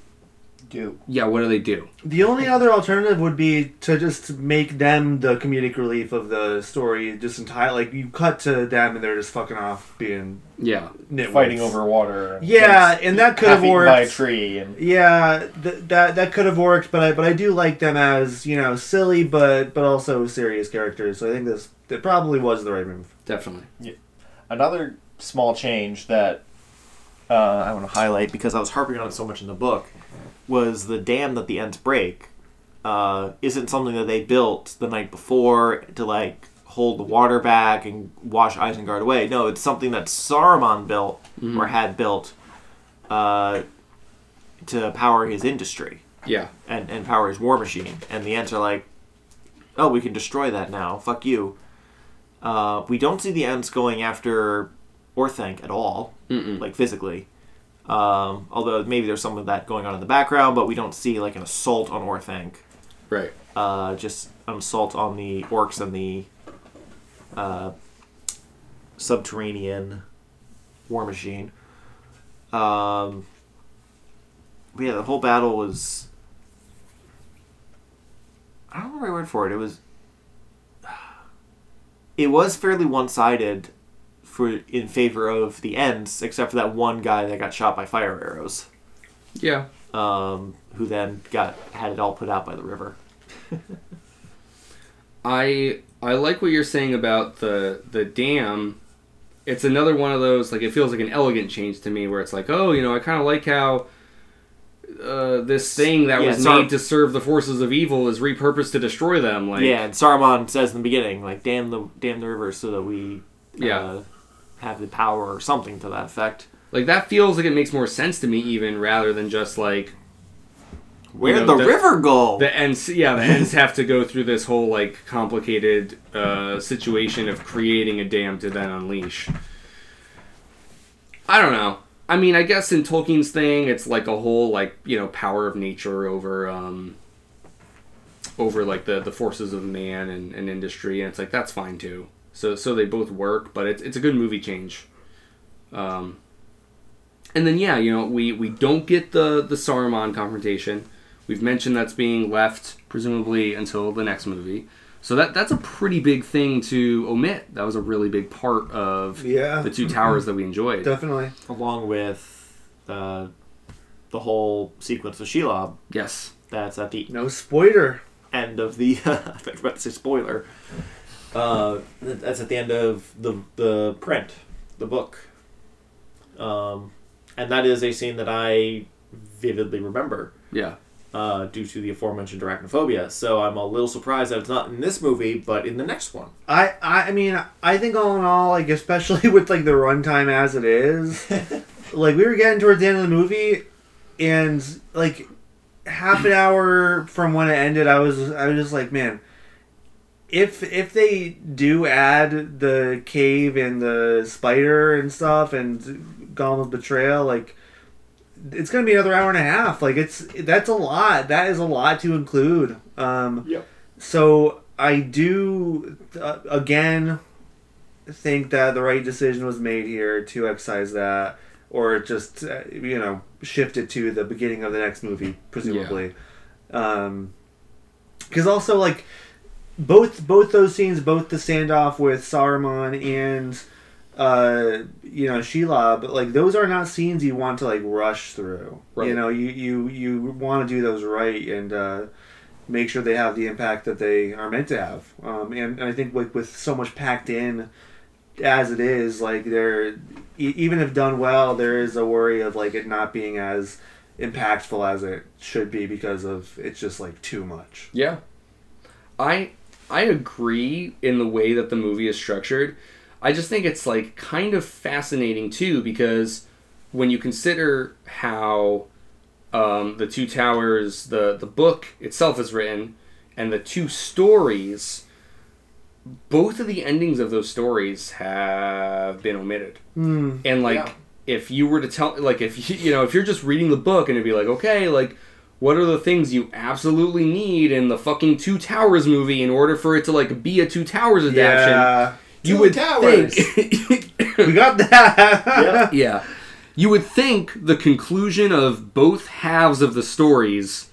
do yeah what do they do The only other alternative would be to just make them the comedic relief of the story, just entire like you cut to them and they're just fucking off being yeah nitwits. fighting over water and Yeah, and that could have eaten by a worked. tree and Yeah, th- that that could have worked, but I but I do like them as you know silly but but also serious characters. So I think this that probably was the right move. definitely Yeah. another small change that uh, I want to highlight because I was harping on it so much in the book was the dam that the Ents break uh, isn't something that they built the night before to like hold the water back and wash Isengard away. No, it's something that Saruman built or had built uh, to power his industry Yeah. and, and power his war machine. And the Ents are like, oh, we can destroy that now. Fuck you. Uh, we don't see the Ents going after Orthanc at all, Mm-mm. like physically. Um, although maybe there's some of that going on in the background, but we don't see like an assault on Orthanc. Right. Uh, just an assault on the orcs and the uh, subterranean war machine. Um, but yeah, the whole battle was. I don't know the right word for it. It was. [sighs] It was fairly one-sided, for in favor of the Ents, except for that one guy that got shot by fire arrows, Yeah. um, who then got had it all put out by the river. [laughs] I I like what you're saying about the the dam. It's another one of those like it feels like an elegant change to me where it's like oh you know I kind of like how uh, this thing that Yeah, was our- made to serve the forces of evil is repurposed to destroy them like yeah, and Saruman says in the beginning, like, "Damn the damn the river," so that we Yeah. Have the power or something to that effect. like that feels like it makes more sense to me even rather than just like Where'd know, the, the- river go? the Ents yeah the Ents have to go through this whole like complicated uh, situation of creating a dam to then unleash i don't know i mean i guess in tolkien's thing it's like a whole like you know power of nature over um over like the the forces of man and, and industry and it's like that's fine too so so they both work but it's, it's a good movie change um and then yeah you know we we don't get the the saruman confrontation We've mentioned that's being left presumably until the next movie. So that that's a pretty big thing to omit. That was a really big part of Yeah. the two towers that we enjoyed. Definitely. Along with uh, the whole sequence of Shelob Yes. that's at the No spoiler. end of the. [laughs] I was about to say spoiler. Uh, that's at the end of the the print, the book. Um, and that is a scene that I vividly remember. Yeah. uh, due to the aforementioned arachnophobia. So I'm a little surprised that it's not in this movie, but in the next one. I, I I mean I think all in all like especially [laughs] with like the runtime as it is [laughs] like we were getting towards the end of the movie and like half an hour from when it ended I was I was just like man if if they do add the cave and the spider and stuff and Gollum's betrayal like it's gonna be another hour and a half like it's that's a lot that is a lot to include um Yep. so I do uh, again think that the right decision was made here to excise that, or just uh, you know shift it to the beginning of the next movie, presumably. Um, because also like both both those scenes, both the standoff with Saruman and uh you know Shelob, like those are not scenes you want to like rush through. Right. You know, you you you want to do those right and. uh make sure they have the impact that they are meant to have. Um, and, and I think with, with so much packed in as it is, like they're even if done well, there is a worry of like it not being as impactful as it should be because of it's just like too much. Yeah. I I agree in the way that the movie is structured. I just think it's like kind of fascinating too because when you consider how um, the two towers, the the book itself is written, and the two stories, both of the endings of those stories have been omitted. Hmm. And like, Yeah. if you were to tell, like, if you, you know, if you're just reading the book and it'd be like, okay, like, what are the things you absolutely need in the fucking Two Towers movie in order for it to like be a Two Towers adaptation? Yeah, You Two would Towers. think, [laughs] we got that. Yeah. yeah, you would think the conclusion of both halves of the stories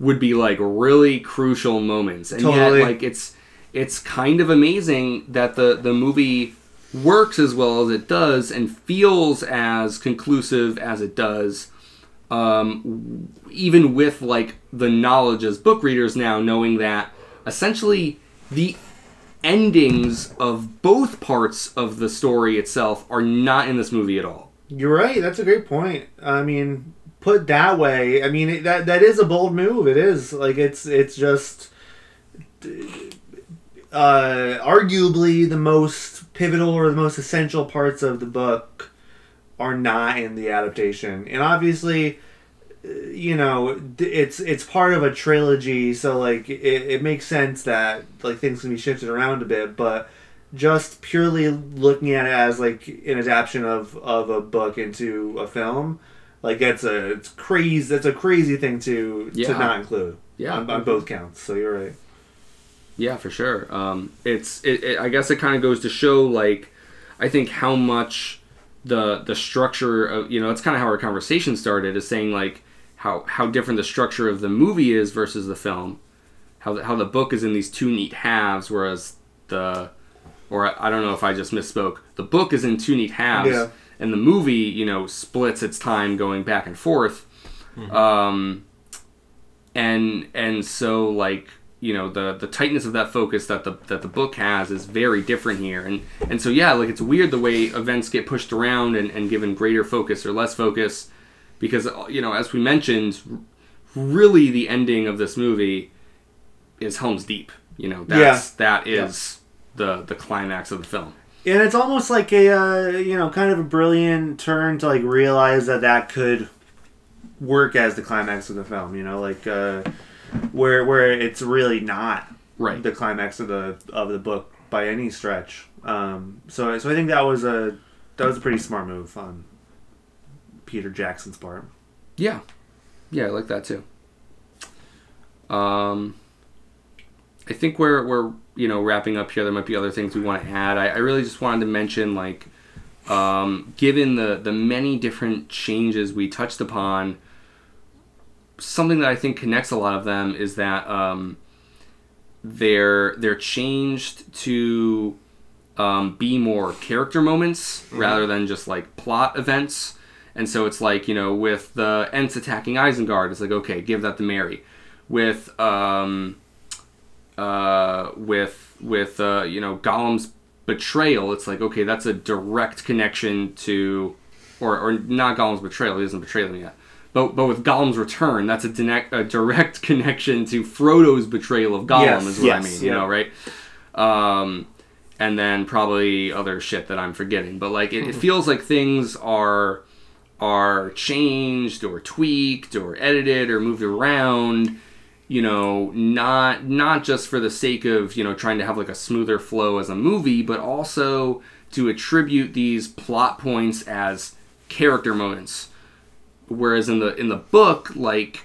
would be like really crucial moments, and Totally. yet like it's it's kind of amazing that the the movie works as well as it does and feels as conclusive as it does um, even with like the knowledge as book readers now knowing that essentially the endings of both parts of the story itself are not in this movie at all You're right. That's a great point. I mean, put that way, I mean it, that that is a bold move. It is like it's it's just uh, arguably the most pivotal or the most essential parts of the book are not in the adaptation, and obviously. uh, You know, it's it's part of a trilogy, so like it, it makes sense that like things can be shifted around a bit. But just purely looking at it as like an adaptation of of a book into a film, like that's a it's crazy. That's a crazy thing to Yeah. to not include. Yeah. on, on both counts. So you're right. Yeah, for sure. Um, it's it, it, I guess it kind of goes to show like I think how much the the structure of you know it's kind of how our conversation started is saying like how how different the structure of the movie is versus the film. How the, how the book is in these two neat halves, whereas the or I, I don't know if I just misspoke. The book is in two neat halves, Yeah. and the movie you know splits its time going back and forth. Um, and and so like you know the the tightness of that focus that the that the book has is very different here. And and so yeah like it's weird the way events get pushed around and, and given greater focus or less focus because you know as we mentioned really the ending of this movie is Helm's Deep you know that's that is the the climax of the film. And it's almost like a uh, you know kind of a brilliant turn to like realize that that could work as the climax of the film. You know, like uh, where where it's really not right the climax of the of the book by any stretch. Um, so so I think that was a that was a pretty smart move on Peter Jackson's part. Yeah, yeah, I like that too. Um, I think we're we're you know wrapping up here. There might be other things we want to add. I, I really just wanted to mention like, um, given the the many different changes we touched upon, something that I think connects a lot of them is that um, they're they're changed to um, be more character moments rather than just like plot events. And so it's like, you know, with the Ents attacking Isengard, it's like, okay, give that to Merry. With, um, uh, with, with, uh, you know, Gollum's betrayal, it's like, okay, that's a direct connection to, or, or not Gollum's betrayal, he doesn't betray them yet. But, but with Gollum's return, that's a, direct a direct [laughs] connection to Frodo's betrayal of Gollum, Yes, is what yes, I mean, you know, right? Um, and then probably other shit that I'm forgetting. But like, it, it feels like things are are changed or tweaked or edited or moved around. You know, not not just for the sake of you know trying to have like a smoother flow as a movie, but also to attribute these plot points as character moments. Whereas in the in the book, like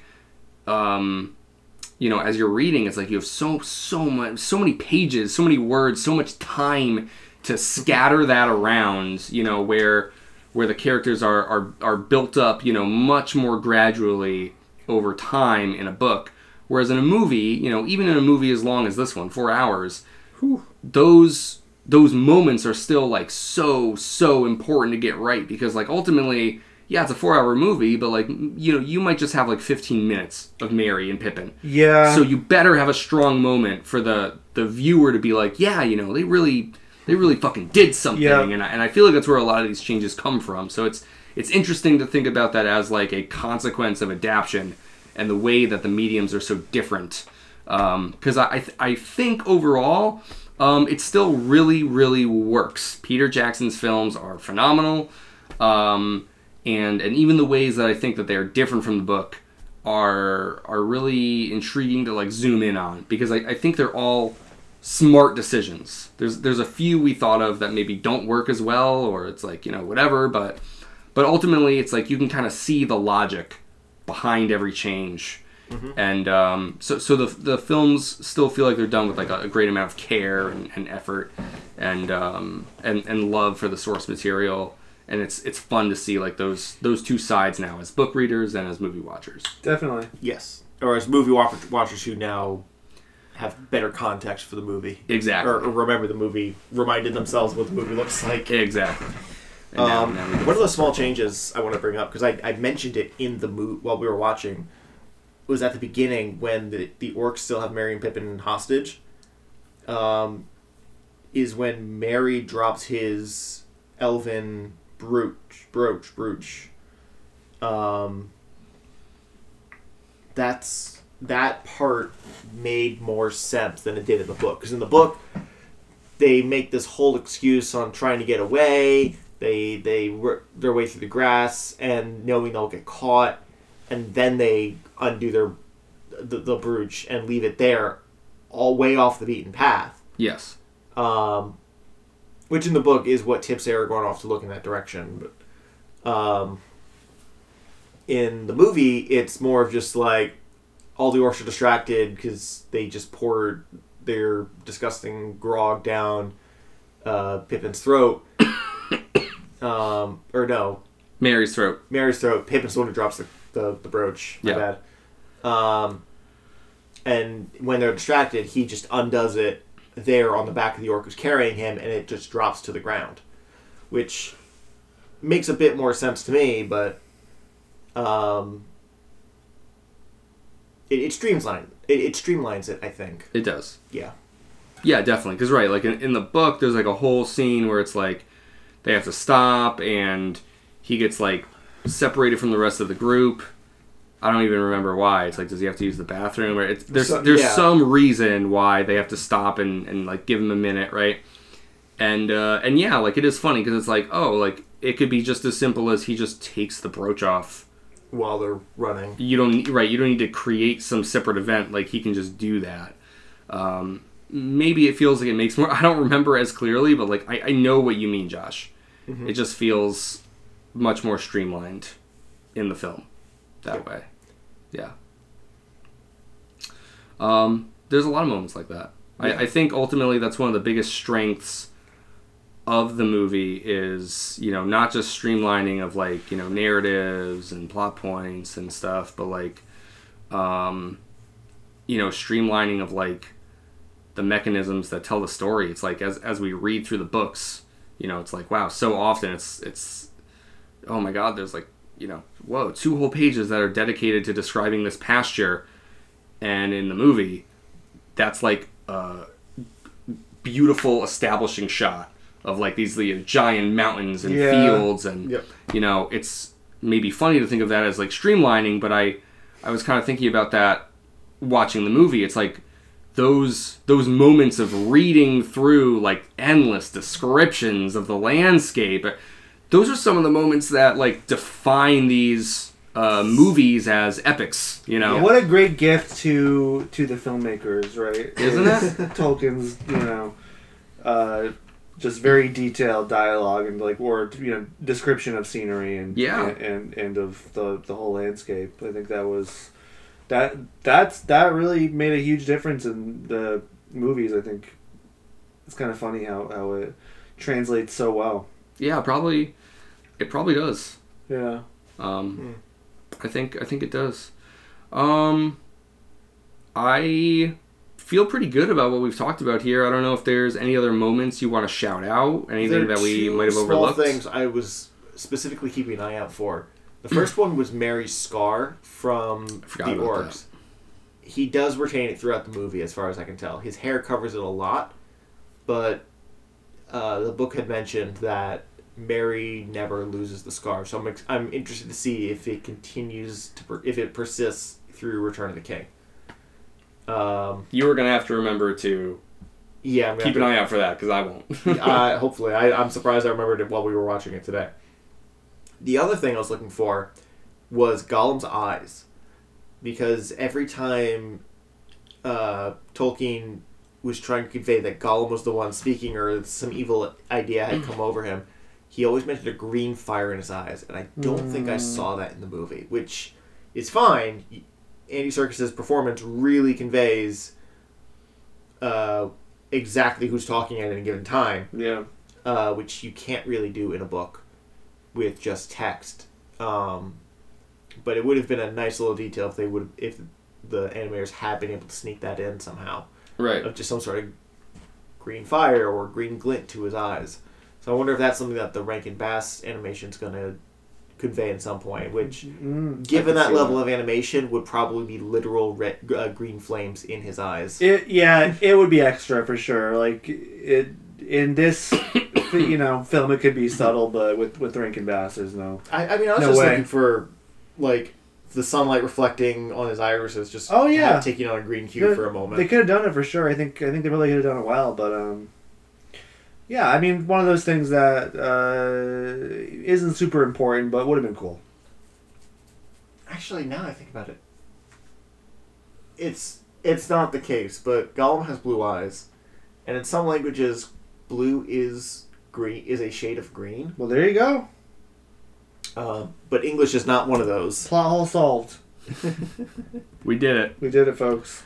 um, you know, as you're reading, it's like you have so so much, so many pages, so many words, so much time to scatter that around. You know, where where the characters are are are built up, you know, much more gradually over time in a book. Whereas in a movie, you know, even in a movie as long as this one, four hours, those those moments are still like so so important to get right because like ultimately yeah it's a four hour movie but like you know you might just have like 15 minutes of merry and pippin. Yeah. so you better have a strong moment for the the viewer to be like yeah you know they really they really fucking did something. Yeah. and, I, and i feel like that's where a lot of these changes come from. So it's it's interesting to think about that as like a consequence of adaptation and the way that the mediums are so different. Because I, I, th- I think overall um, it still really really works. Peter jackson's films are phenomenal. Um, and and even the ways that i think that they're different from the book are are really intriguing to like zoom in on because I, I think they're all smart decisions. There's there's a few we thought of that maybe don't work as well or it's like you know whatever but but ultimately it's like you can kind of see the logic behind every change. And um, so so the, the films still feel like they're done with like a, a great amount of care and, and effort and um, and and love for the source material and it's it's fun to see like those those two sides now as book readers and as movie watchers Definitely. Yes. Or as movie wa- watchers who now have better context for the movie. exactly Or, or remember the movie, reminded themselves what the movie looks like. exactly And now- Um, now we- one of the small changes I want to bring up because I, I mentioned it in the movie while we were watching was at the beginning when the the orcs still have Merry and Pippin hostage. Um, is when Merry drops his elven brooch, brooch, brooch. Um, that's that part made more sense than it did in the book. Because in the book, they make this whole excuse on trying to get away. They they work their way through the grass and knowing they'll get caught, and then they undo their the, the brooch and leave it there, all way off the beaten path. Yes. Um, which in the book is what tips Aragorn off to look in that direction. But um, in the movie, it's more of just like all the orcs are distracted because they just poured their disgusting grog down uh, Pippin's throat. [coughs] um, or no, Merry's throat. Merry's throat. Pippin's the one who drops the, the, the brooch. My Yeah. bad. Um, and when they're distracted, he just undoes it there on the back of the orc who's carrying him, and it just drops to the ground, which makes a bit more sense to me. But um, it, it streamlines it, it streamlines it. I think. It does. Yeah. Yeah, definitely. Because right, like in, in the book, there's like a whole scene where it's like they have to stop, and he gets like separated from the rest of the group. I don't even remember why. It's like, does he have to use the bathroom? Or it's, there's So- there's yeah. some reason why they have to stop and, and like give him a minute, right? And uh, and yeah, like it is funny because it's like, oh, like it could be just as simple as he just takes the brooch off. While they're running. You don't need, right. You don't need to create some separate event. Like he can just do that. Um, maybe it feels like it makes more. [laughs] I don't remember as clearly, but like I, I know what you mean, Josh. It just feels much more streamlined in the film that way. Yeah. Um, there's a lot of moments like that. Yeah. I, I think ultimately that's one of the biggest strengths of the movie is you know not just streamlining of like you know narratives and plot points and stuff, but like um, you know streamlining of like the mechanisms that tell the story. It's like as as we read through the books, you know, it's like wow, so often it's it's oh my god, there's like you know whoa two whole pages that are dedicated to describing this pasture, and in the movie, that's like a beautiful establishing shot of like these the giant mountains and Yeah. fields and Yep. you know it's maybe funny to think of that as like streamlining but i i was kind of thinking about that watching the movie it's like those those moments of reading through like endless descriptions of the landscape those are some of the moments that like define these uh, movies as epics you know What a great gift to to the filmmakers, right? Isn't it? [laughs] Tolkien's, you know, uh, just very detailed dialogue and like or you know description of scenery and Yeah. and, and and of the the whole landscape. I think that was that that's that really made a huge difference in the movies. I think it's kind of funny how how it translates so well. yeah probably it probably does Yeah. Um, I think I think it does. Um, I feel pretty good about what we've talked about here. I don't know if there's any other moments you want to shout out, anything that we might have overlooked. small overlooked. things I was specifically keeping an eye out for. The first one was Merry's scar from the forgot about orcs. He does retain it throughout the movie, as far as I can tell. His hair covers it a lot, but uh, the book had mentioned that Merry never loses the scarf. So I'm ex- I'm interested to see if it continues to per- if it persists through Return of the King. Um, You were gonna have to remember to yeah, keep an to- eye out for that because I won't. [laughs] uh, [laughs] hopefully, I, I'm surprised I remembered it while we were watching it today. The other thing I was looking for was Gollum's eyes, because every time uh, Tolkien was trying to convey that Gollum was the one speaking or some evil idea had come over him, he always mentioned a green fire in his eyes, and I don't think I saw that in the movie, which is fine. Andy Serkis's performance really conveys uh, exactly who's talking at any given time Yeah. uh, which you can't really do in a book with just text. Um, but it would have been a nice little detail if they would if the animators had been able to sneak that in somehow right. of just some sort of green fire or green glint to his eyes. So I wonder if that's something that the Rankin Bass animation is going to convey at some point, which Mm, given that see level of animation would probably be literal red, uh, green flames in his eyes. It yeah, it would be extra for sure. Like it in this [coughs] you know, film it could be subtle, but with with Rankin Bass, there's no. I, I mean, I was No just way. looking for like the sunlight reflecting on his irises, just Oh, yeah. kind of taking on a green hue for a moment. They could have done it for sure. I think I think they really could have done it well, but um, yeah. I mean, one of those things that uh, isn't super important, but would have been cool. Actually, now I think about it, it's it's not the case. But Gollum has blue eyes, and in some languages, blue is green is a shade of green. Well, there you go. Uh, but English is not one of those. Plot hole solved. [laughs] We did it. We did it, folks.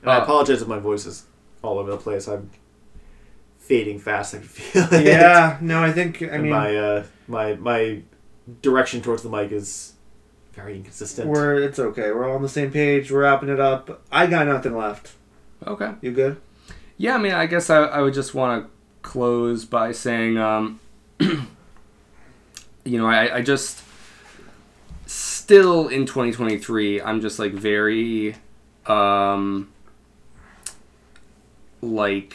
And I Uh, apologize if my voice is all over the place. I'm fading fast. I can [laughs] feel it. Yeah. No, I think I and mean my uh, my my direction towards the mic is very inconsistent. we're it's okay. We're all on the same page. We're wrapping it up. I got nothing left. Okay. You good? Yeah, I mean, I guess I, I would just want to close by saying, um, [clears throat] you know, I, I just still in 2023, I'm just like very, um, like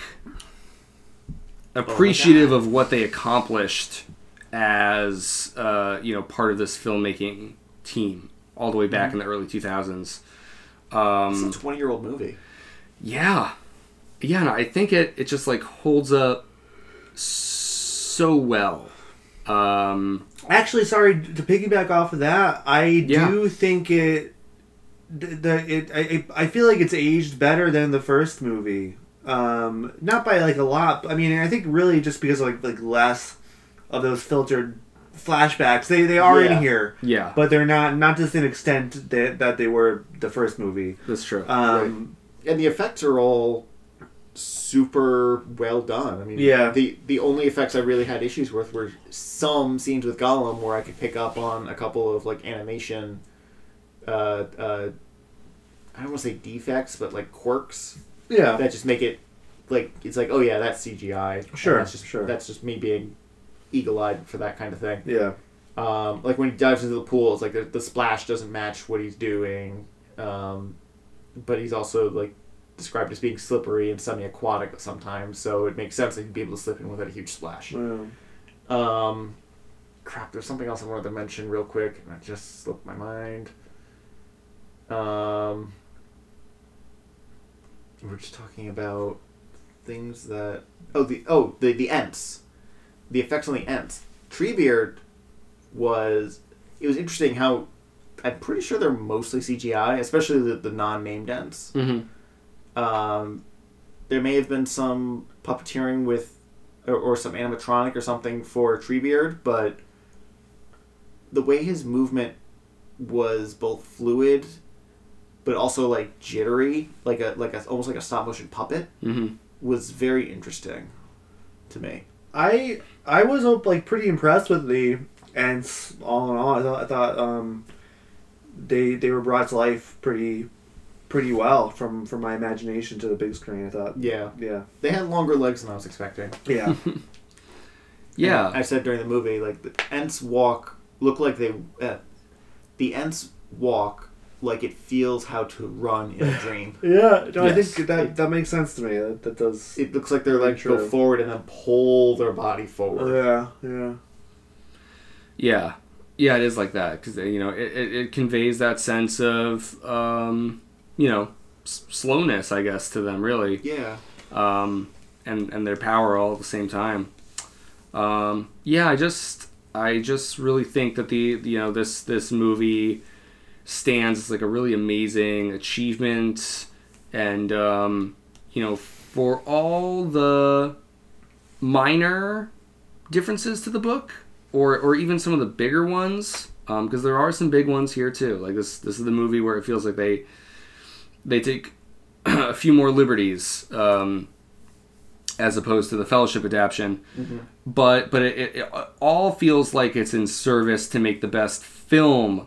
appreciative of what they accomplished as, uh, you know, part of this filmmaking team all the way back in the early 2000s. it's Um, a 20 year old movie. yeah, yeah, and I think it it just like holds up so well. Um, Actually, sorry to piggyback off of that. I Yeah. do think it. The, the it I, I feel like it's aged better than the first movie. Um, not by like a lot. but I mean, I think really just because of like like less of those filtered flashbacks. They they are Yeah. in here, yeah, but they're not not to the same extent that that they were the first movie. that's true. Um, and the effects are all super well done. I mean, Yeah. The the only effects I really had issues with were some scenes with Gollum where I could pick up on a couple of like animation. Uh, uh, I don't want to say defects, but like quirks yeah, that just make it like it's like oh yeah that's CGI. Sure, that's just, sure. That's just me being eagle-eyed for that kind of thing. yeah, Um, like when he dives into the pool, it's like the, the splash doesn't match what he's doing. Um, but he's also like described as being slippery and semi-aquatic sometimes, so it makes sense that he'd be able to slip in without a huge splash. Well, Um, crap, there's something else I wanted to mention real quick, and it just slipped my mind. Um, we we're just talking about things that oh the oh the the Ents, the effects on the Ents. Treebeard was it was interesting how I'm pretty sure they're mostly CGI, especially the, the non-named Ents. mm-hmm. Um, there may have been some puppeteering with, or, or some animatronic or something for Treebeard, but the way his movement was both fluid, but also like jittery, like a like a almost like a stop motion puppet, Mm-hmm. was very interesting to me. I I was uh, like pretty impressed with the Ents. All in all, I thought I thought um, they they were brought to life pretty pretty well from from my imagination to the big screen. I thought, Yeah, yeah, they had longer legs than I was expecting. yeah, [laughs] Yeah, And I said during the movie, like the Ents walk look like they, uh, the Ents walk like it feels how to run in a dream. [laughs] yeah. No, I think that that makes sense to me. That, that does. It looks like their legs go True. forward and then pull their body forward. yeah, yeah, yeah, yeah. It is like that because you know it, it, it conveys that sense of um, you know s- slowness, I guess, to them really. Yeah. um, and and their power all at the same time. Um, yeah, I just I just really think that the you know this this movie stands as like a really amazing achievement, and um, you know for all the minor differences to the book, or or even some of the bigger ones, because there are some big ones here too. Like this this is the movie where it feels like they they take [clears throat] a few more liberties. Um, as opposed to the fellowship adaptation but but it, it, it all feels like it's in service to make the best film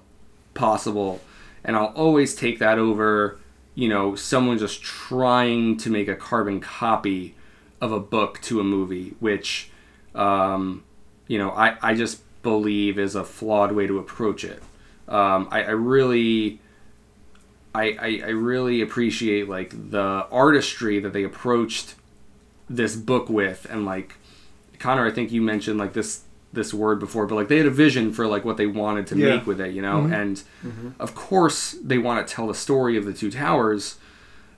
possible. And i'll always take that over you know someone just trying to make a carbon copy of a book to a movie which um, you know I, I just believe is a flawed way to approach it. Um, I, I really I, I, I really appreciate like the artistry that they approached this book with. And like Connor, I think you mentioned like this this word before, but like they had a vision for like what they wanted to Yeah. make with it, you know, mm-hmm. and mm-hmm. of course they want to tell the story of the two towers,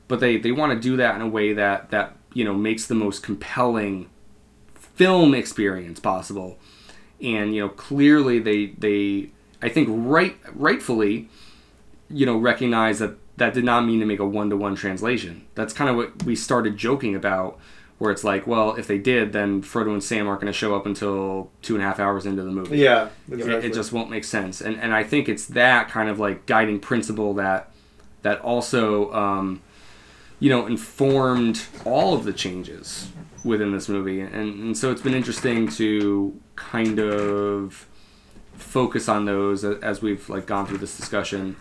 but they they want to do that in a way that that you know makes the most compelling film experience possible, and you know clearly they they I think right rightfully you know recognize that that did not mean to make a one to one translation. That's kind of what we started joking about, where it's like, well, if they did, then Frodo and Sam aren't going to show up until two and a half hours into the movie. Yeah, It- exactly. It, just won't make sense, and and I think it's that kind of like guiding principle that that also um, you know informed all of the changes within this movie, and and so it's been interesting to kind of focus on those as we've like gone through this discussion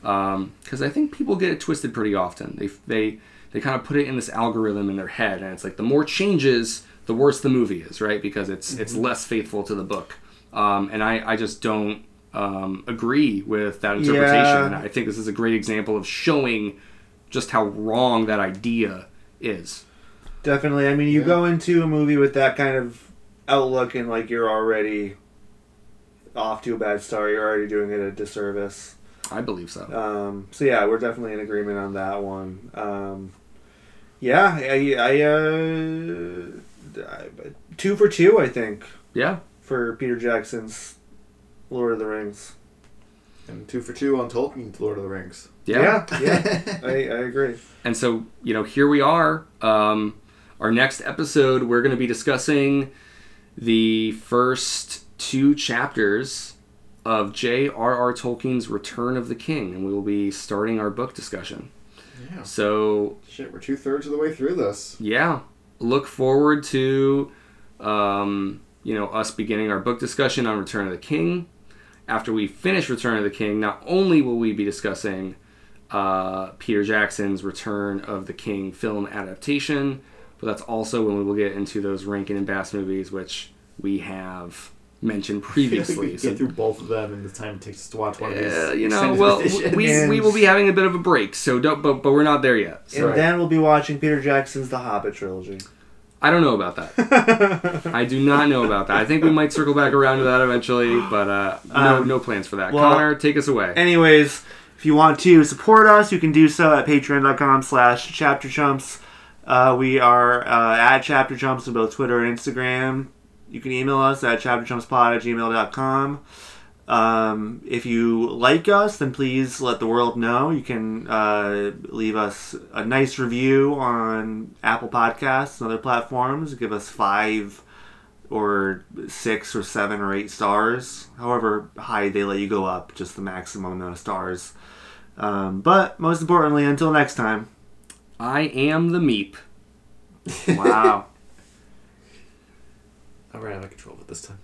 because I think people get it twisted pretty often. They they they kind of put it in this algorithm in their head, and it's like the more changes, the worse the movie is, right? Because it's it's less faithful to the book, um, and I I just don't um, agree with that interpretation. Yeah. And I think this is a great example of showing just how wrong that idea is. Definitely. I mean, you Yeah. go into a movie with that kind of outlook, and like you're already off to a bad start. You're already doing it a disservice. I believe so. Um, so yeah, we're definitely in agreement on that one. Um, yeah, I, I, uh, two for two, I think, Yeah, for Peter Jackson's Lord of the Rings. And two for two on Tolkien's Lord of the Rings. yeah. yeah, yeah, [laughs] I, I agree. And so, you know, here we are. Um, our next episode, we're going to be discussing the first two chapters of J.R.R. Tolkien's Return of the King, and we will be starting our book discussion. Yeah. So, Shit, we're two thirds of the way through this. yeah, look forward to, um, you know, us beginning our book discussion on Return of the King. After we finish Return of the King, not only will we be discussing uh, Peter Jackson's Return of the King film adaptation, but that's also when we will get into those Rankin and Bass movies, which we have mentioned [laughs] previously. we So, get through both of them in the time it takes us to watch one of these. uh, you know, well, [laughs] we, we will be having a bit of a break, so don't, but, but we're not there yet. So And then we'll be watching Peter Jackson's The Hobbit trilogy. I don't know about that. [laughs] I do not know about that. I think we might circle back around to that eventually, but uh, no, Um, no plans for that. well- Connor, take us away. Anyways, if you want to support us, you can do so at patreon.com slash chapterchumps. Uh, we are uh, at chapterchumps on both Twitter and Instagram. You can email us at chapterchumpspod at gmail.com. Um, if you like us, then please let the world know. You can uh, leave us a nice review on Apple Podcasts and other platforms. Give us five or six or seven or eight stars, however high they let you go up, just the maximum amount of stars. Um, but most importantly, until next time. I am the Meep. [laughs] Wow. All right, I'm in control of it this time.